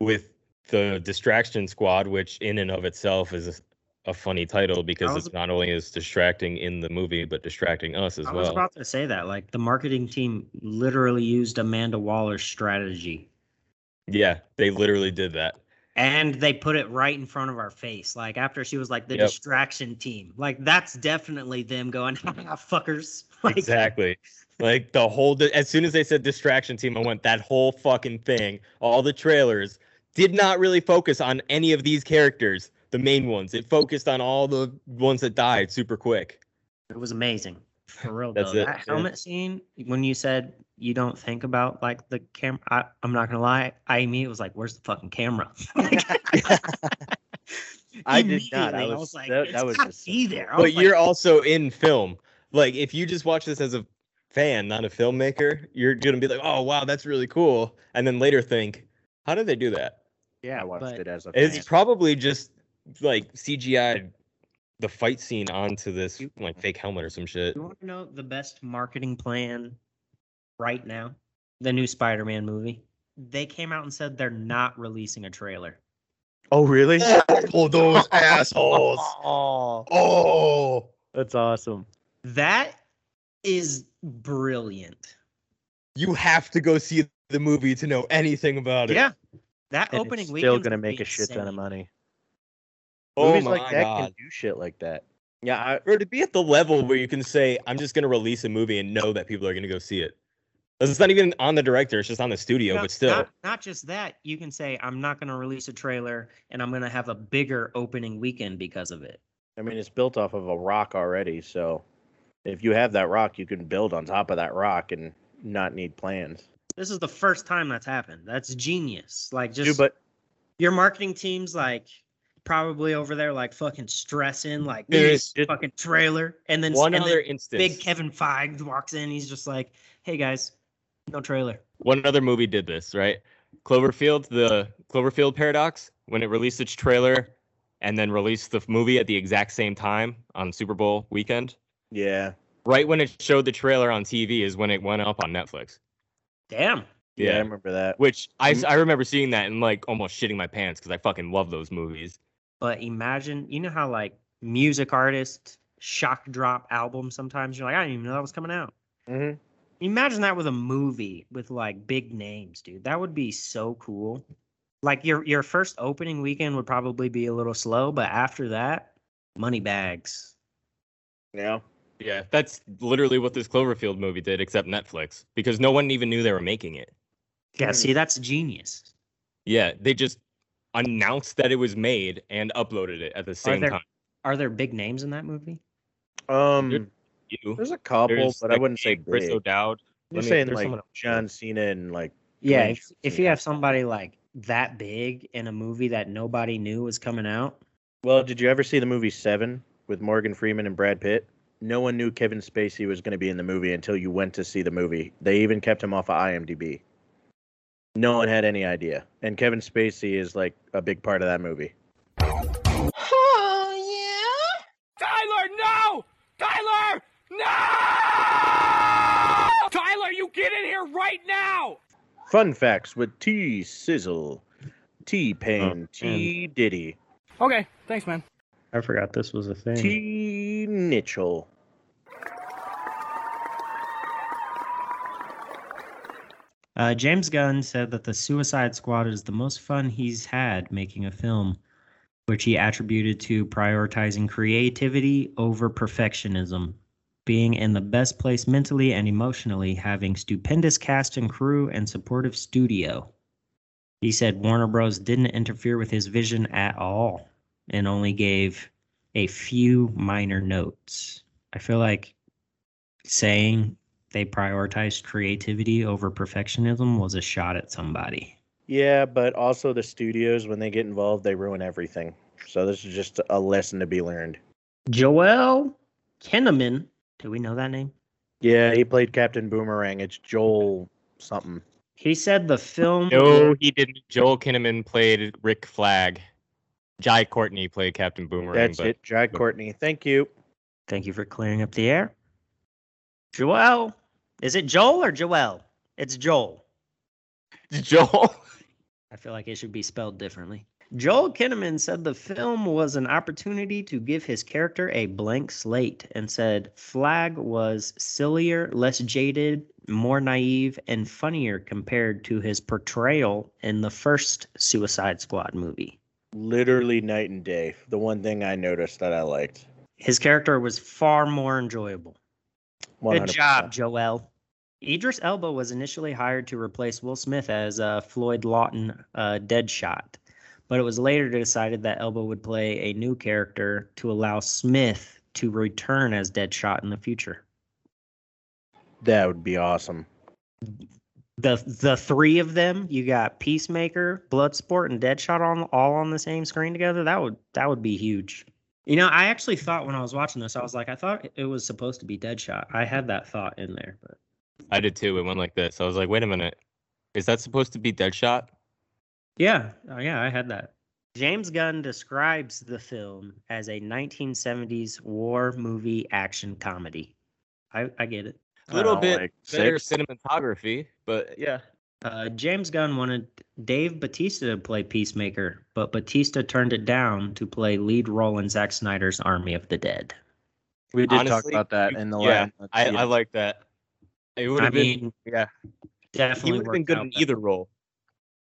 with the Distraction Squad, which in and of itself is a, funny title because was- it's not only is distracting in the movie, but distracting us as well. I was well. about to say that. Like the marketing team literally used Amanda Waller's strategy. Yeah, they literally did that. And they put it right in front of our face. Like after she was like the Yep. distraction team. Like that's definitely them going, "Ah, fuckers. Like, exactly. Like the whole, di- as soon as they said distraction team, I went that whole fucking thing. All the trailers did not really focus on any of these characters, the main ones. It focused on all the ones that died super quick. It was amazing. For real That's though. it, That yeah. helmet scene, when you said you don't think about like the camera, I, I'm not gonna lie, I immediately was like, "Where's the fucking camera?" I did not. I Immediately, was, like, that, "It's that was gotta just be there. But like, you're also in film. Like if you just watch this as a fan, not a filmmaker, you're gonna be like, "Oh wow, that's really cool," and then later think, "How did they do that?" yeah, I watched but it as a It's probably just like CGI the fight scene onto this like fake helmet or some shit. You want to know the best marketing plan right now? The new Spider-Man movie. They came out and said they're not releasing a trailer. Oh really? Oh, those assholes! Oh, Oh, that's awesome. That is brilliant. you have to go see the movie to know anything about it. Yeah. That And opening week weekend still gonna make a shit ton of money. Oh Movies my like that god. can do shit like that. Yeah, I, Or to be at the level where you can say, "I'm just gonna release a movie and know that people are gonna go see it." 'Cause It's not even on the director; it's just on the studio. No, but still, Not, not just that, you can say I'm not going to release a trailer and I'm going to have a bigger opening weekend because of it. I mean, it's built off of a rock already, so if you have that rock, you can build on top of that rock and not need plans. This is the first time that's happened. That's genius. Like just Dude, but your marketing team's like probably over there like fucking stressing like Dude, this it- fucking trailer and then one and other then instance. big Kevin Feige walks in he's just like hey guys no trailer one other movie did this, right? Cloverfield, the Cloverfield paradox, when it released its trailer and then released the movie at the exact same time on Super Bowl weekend. yeah, Right when it showed the trailer on TV is when it went up on Netflix. damn yeah, I remember that. Which I, mm-hmm. I remember seeing that and like almost shitting my pants because I fucking love those movies. But imagine you know how like music artists shock drop albums sometimes you're like I didn't even know that was coming out hmm Imagine that with a movie with like big names, dude. That would be so cool. Like your your first opening weekend would probably be a little slow, but after that, money bags. Yeah, Yeah, that's literally what this Cloverfield movie did, except Netflix, because no one even knew they were making it. Yeah, see, that's genius. Yeah, they just announced that it was made and uploaded it at the Are same there time. are there big names in that movie? um, You, there's a couple, there's, but I wouldn't say Chris big. O'Dowd. You're me- saying there's like someone else. John Cena and like Yeah, if, if you have somebody like that big in a movie that nobody knew was coming out, Well, did you ever see the movie Seven with Morgan Freeman and Brad Pitt? No one knew Kevin Spacey was going to be in the movie until you went to see the movie. They even kept him off of IMDb. No one had any idea. And Kevin Spacey is like a big part of that movie. Oh, yeah? Tyler, no! Tyler, no! Tyler, you get in here right now! Fun facts with T Sizzle, T Pain, oh, T Diddy, Okay, thanks, man. I forgot this was a thing. T Mitchell. Uh, James Gunn said that the Suicide Squad is the most fun he's had making a film, which he attributed to prioritizing creativity over perfectionism, being in the best place mentally and emotionally, having stupendous cast and crew, and supportive studio. He said Warner Bros. didn't interfere with his vision at all and only gave a few minor notes. I feel like saying they prioritized creativity over perfectionism was a shot at somebody. Yeah, but also the studios, when they get involved, they ruin everything. So this is just a lesson to be learned. Joel Kinnaman, do we know that name? Yeah, he played Captain Boomerang. It's Joel something. He said the film. No, he didn't. Joel Kinnaman played Rick Flag. Jai Courtney played Captain Boomerang. That's but it, Jack Courtney. Thank you. Thank you for clearing up the air. Joel Is it Joel or Joel? It's Joel. Joel. I feel like it should be spelled differently. Joel Kinnaman said the film was an opportunity to give his character a blank slate and said Flag was sillier, less jaded, more naive, and funnier compared to his portrayal in the first Suicide Squad movie. Literally night and day. The one thing I noticed that I liked. His character was far more enjoyable. Good 100%. job, Joel. Idris Elba was initially hired to replace Will Smith as uh, Floyd Lawton uh, Deadshot, but it was later decided that Elba would play a new character to allow Smith to return as Deadshot in the future. That would be awesome. The the three of them, you got Peacemaker, Bloodsport, and Deadshot on all on the same screen together. That would that would be huge. You know, I actually thought when I was watching this, I was like, I thought it was supposed to be Deadshot. I had that thought in there, but I did too. It went like this. I was like, wait a minute. Is that supposed to be Deadshot? Yeah, uh, yeah, I had that. James Gunn describes the film as a 1970s war movie action comedy. I, I get it. A little Oh, bit like better six? cinematography, but yeah. Uh, James Gunn wanted Dave Batista to play Peacemaker, but Batista turned it down to play lead role in Zack Snyder's Army of the Dead. We did talk about that in the yeah, last. I, I like that. It would have been mean, yeah. Definitely. He would have been good in better. either role.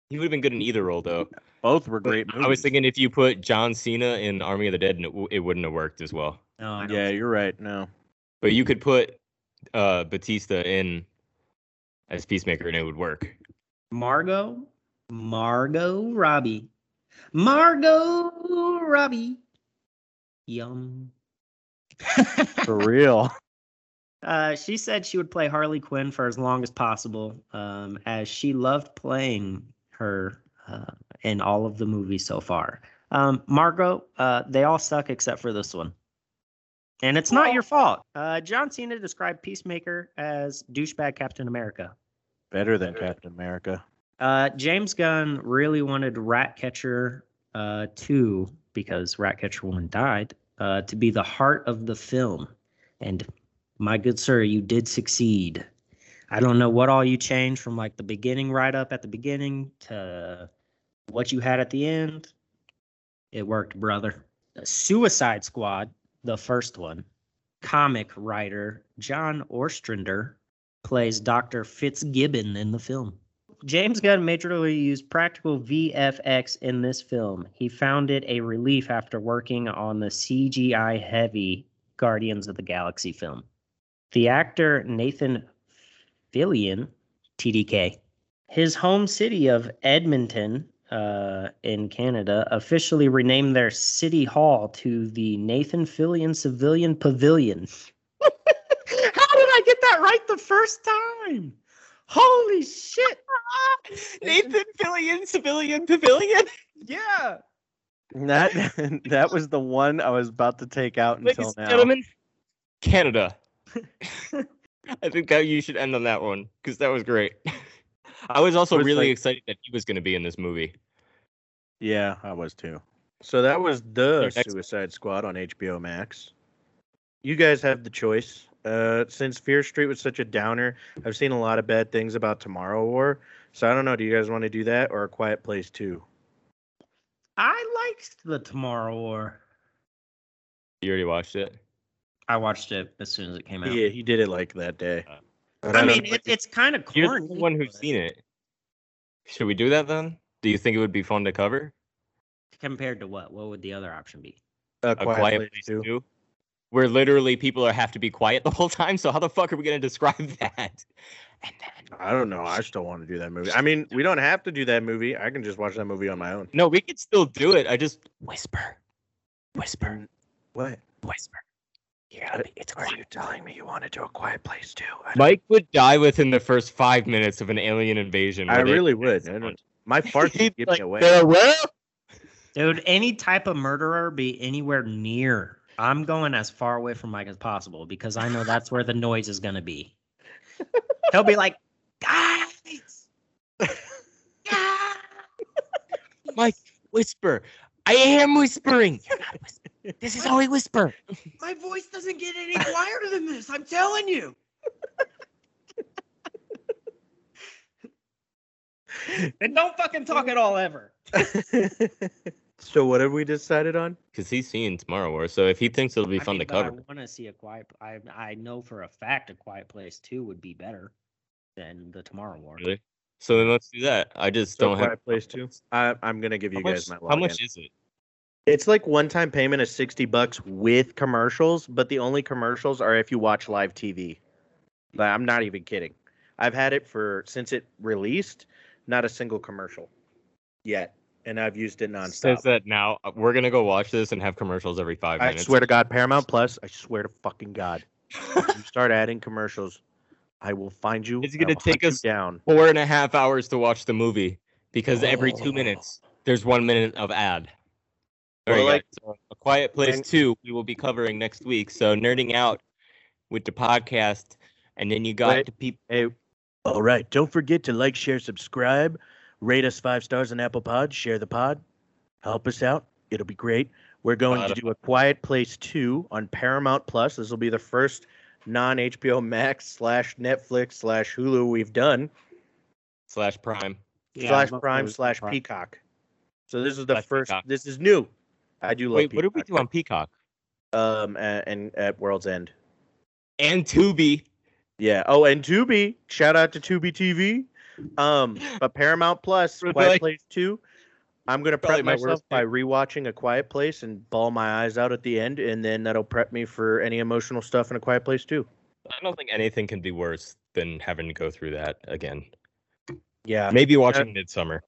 He would have been good in either role though. Both were But great movies. I was thinking if you put John Cena in Army of the Dead, it, w- it wouldn't have worked as well. No, Yeah, think- you're right. No. But you could put uh, Batista in as Peacemaker, and it would work. Margot, Margot Robbie, Margot Robbie. Yum. For real. Uh, she said she would play Harley Quinn for as long as possible, um, as she loved playing her uh, in all of the movies so far. Um, Margot, uh, they all suck except for this one. And it's not your fault. Uh, John Cena described Peacemaker as douchebag Captain America. Better than Captain America. Uh, James Gunn really wanted Ratcatcher uh, 2, because Ratcatcher 1 died, uh, to be the heart of the film. And my good sir, you did succeed. I don't know what all you changed from like the beginning right up at the beginning to what you had at the end. It worked, brother. Suicide Squad, the first one, comic writer John Ostrander plays Dr. Fitzgibbon in the film. James Gunn majorly used practical VFX in this film. He found it a relief after working on the CGI heavy Guardians of the Galaxy film. The actor Nathan Fillion, TDK, his home city of Edmonton uh, in Canada officially renamed their city hall to the Nathan Fillion Civilian Pavilion. How did I get that right the first time? Holy shit! Nathan Fillion, Civilian Pavilion. Yeah. That that was the one I was about to take out until Ladies and now. gentlemen, Canada. I think that you should end on that one because that was great. I was also was really like- excited that he was going to be in this movie. Yeah, I was too. So that was the next- Suicide Squad on HBO Max. You guys have the choice. Uh, since Fear Street was such a downer, I've seen a lot of bad things about Tomorrow War. So I don't know. Do you guys want to do that or A Quiet Place Two? I liked the Tomorrow War. You already watched it. I watched it as soon as it came out. Yeah, he did it like that day. But I don't mean, it, it's kind of You're corny. the one who's seen it. Should we do that then? Do you think it would be fun to cover? Compared to what? What would the other option be? A A Quiet, Quiet Place Place Two. Two? Where literally people are, have to be quiet the whole time. So how the fuck are we going to describe that? I don't know. I still want to do that movie. I mean, we don't have to do that movie. I can just watch that movie on my own. No, we could still do it. I just whisper, whisper, What? whisper. Yeah, it's Are you telling me you want to do A Quiet Place too? Mike would die within the first five minutes of an alien invasion. I really would. I don't- my farts He'd give like, me away. "Farewell?" Dude, any type of murderer be anywhere near. I'm going as far away from Mike as possible because I know that's where the noise is gonna be. He'll be like, guys. Mike, whisper. I am whispering. You're not whispering. This is how I whisper. My voice doesn't get any quieter than this. I'm telling you. And don't fucking talk at all ever. so what have we decided on? Because he's seeing Tomorrow War, so if he thinks it'll be I fun mean, to cover, I want to see a quiet. I I know for a fact a Quiet Place Two would be better than the Tomorrow War. Really? So then let's do that. I just so don't quiet have Quiet Place Two. I I'm gonna give how you much, guys my. Login. How much is it? It's like one time payment of 60 bucks with commercials, but the only commercials are if you watch live TV. Like, I'm not even kidding. I've had it for since it released, not a single commercial yet. And I've used it nonstop. Says that now. uh, We're gonna go watch this and have commercials every five minutes. I swear to God, Paramount Plus, I swear to fucking God. if you start adding commercials, I will find you. It's gonna take us down. four and a half hours to watch the movie because every two minutes there's one minute of ad. All Well, like- so a Quiet Place and- Two we will be covering next week. So nerding out with the podcast, and then you got Wait. the people. Hey, all right. Don't forget to like, share, subscribe, rate us five stars on Apple Pod, share the pod, help us out. It'll be great. We're going to do a Quiet Place 2 on Paramount Plus. This will be the first non HBO Max slash Netflix slash Hulu we've done. Slash Prime. slash Prime slash Peacock. So this is the Slash first. Peacock. This is new. I do love. Wait, what did we do on Peacock? Um, a- and at World's End. And Tubi. Yeah. Oh, and Tubi. Shout out to Tubi TV. Um, but Paramount Plus? Quiet Place Two. I'm gonna prep my myself by rewatching A Quiet Place and ball my eyes out at the end, and then that'll prep me for any emotional stuff in A Quiet Place Too. I don't think anything can be worse than having to go through that again. Yeah. Maybe watching Midsommar.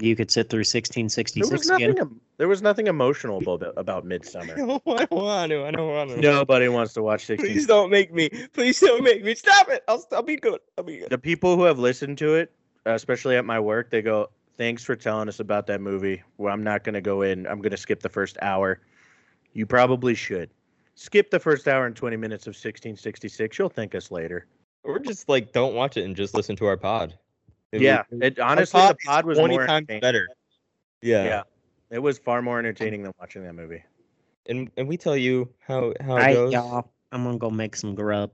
You could sit through There was 1666 nothing. again. There was nothing emotional about about Midsommar. I don't want to. I don't want to. Nobody wants to watch 16. Please don't make me. Please don't make me. Stop it. I'll, I'll be good. I'll be good. the people who have listened to it, uh, especially at my work, they go, "Thanks for telling us about that movie." Well, I'm not going to go in. I'm going to skip the first hour. You probably should skip the first hour and 20 minutes of 1666. You'll thank us later. Or just like don't watch it and just listen to our pod. It yeah, was- it our honestly the pod was 20 more times better. Yeah. Yeah, it was far more entertaining than watching that movie. And and we tell you how how it All right, goes. y'all. I'm gonna go make some grub.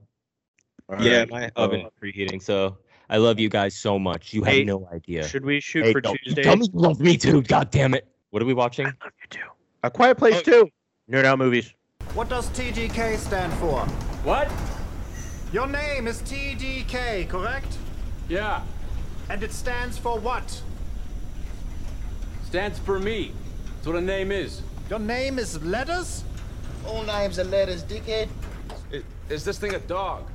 Yeah, Alright, my so- oven is preheating. So I love you guys so much. You have no idea. Should we shoot Hey, for don't- Tuesday? Tell me you love me too. God damn it. What are we watching? Love you too. A Quiet Place oh. Two. Nerd Out Movies. What does TDK stand for? What? Your name is TDK, correct? Yeah. And it stands for what? Stands for me. That's what a name is. Your name is letters? All names are letters, dickhead. Is, is this thing a dog?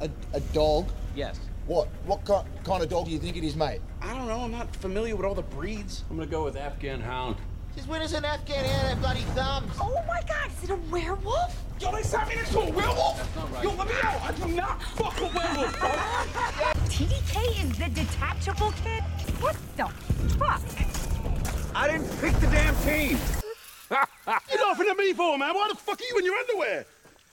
A, a dog? Yes. What? What ki- kind of dog do you think it is, mate? I don't know. I'm not familiar with all the breeds. I'm gonna go with Afghan Hound. Since when does an Afghan hound have their bloody thumbs? Oh my god, is it a werewolf? Yo, they sent me into a werewolf? That's not right. Yo, let me out. I do not fuck a werewolf, bro. TDK is the detachable kid? What the fuck? I didn't pick the damn team. you laughing at me for, man? Why the fuck are you in your underwear?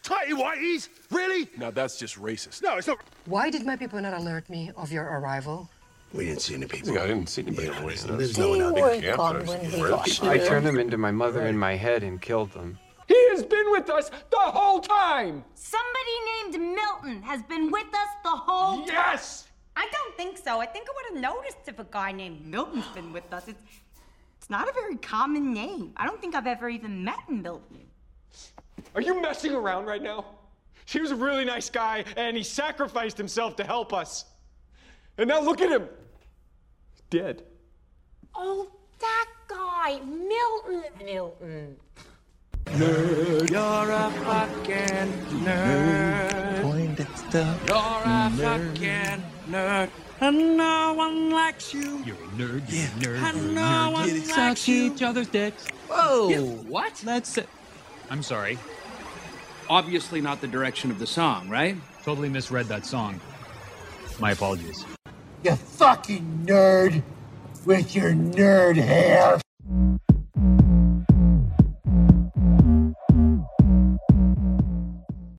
Tighty whities? Really? Now that's just racist. No, it's not. Why did my people not alert me of your arrival? We didn't see any people. I didn't see anybody raising There's us. no one out They there. were gone when we got I turned them into my mother in my head and killed them. He has been with us the whole time. Somebody named Milton has been with us the whole time. Yes. I don't think so. I think I would have noticed if a guy named Milton's been with us. It's, it's not a very common name. I don't think I've ever even met Milton. Are you messing around right now? He was a really nice guy, and he sacrificed himself to help us. And now look at him. Dead. Oh, that guy, Milton. Milton. Nerd. You're a fucking nerd. You're a fucking nerd. And no one likes you. You're a nerd. You're a nerd. And no one likes you. each other's dicks. Whoa. what? That's it. I'm sorry. Obviously not the direction of the song, right? Totally misread that song. My apologies. You fucking nerd with your nerd hair.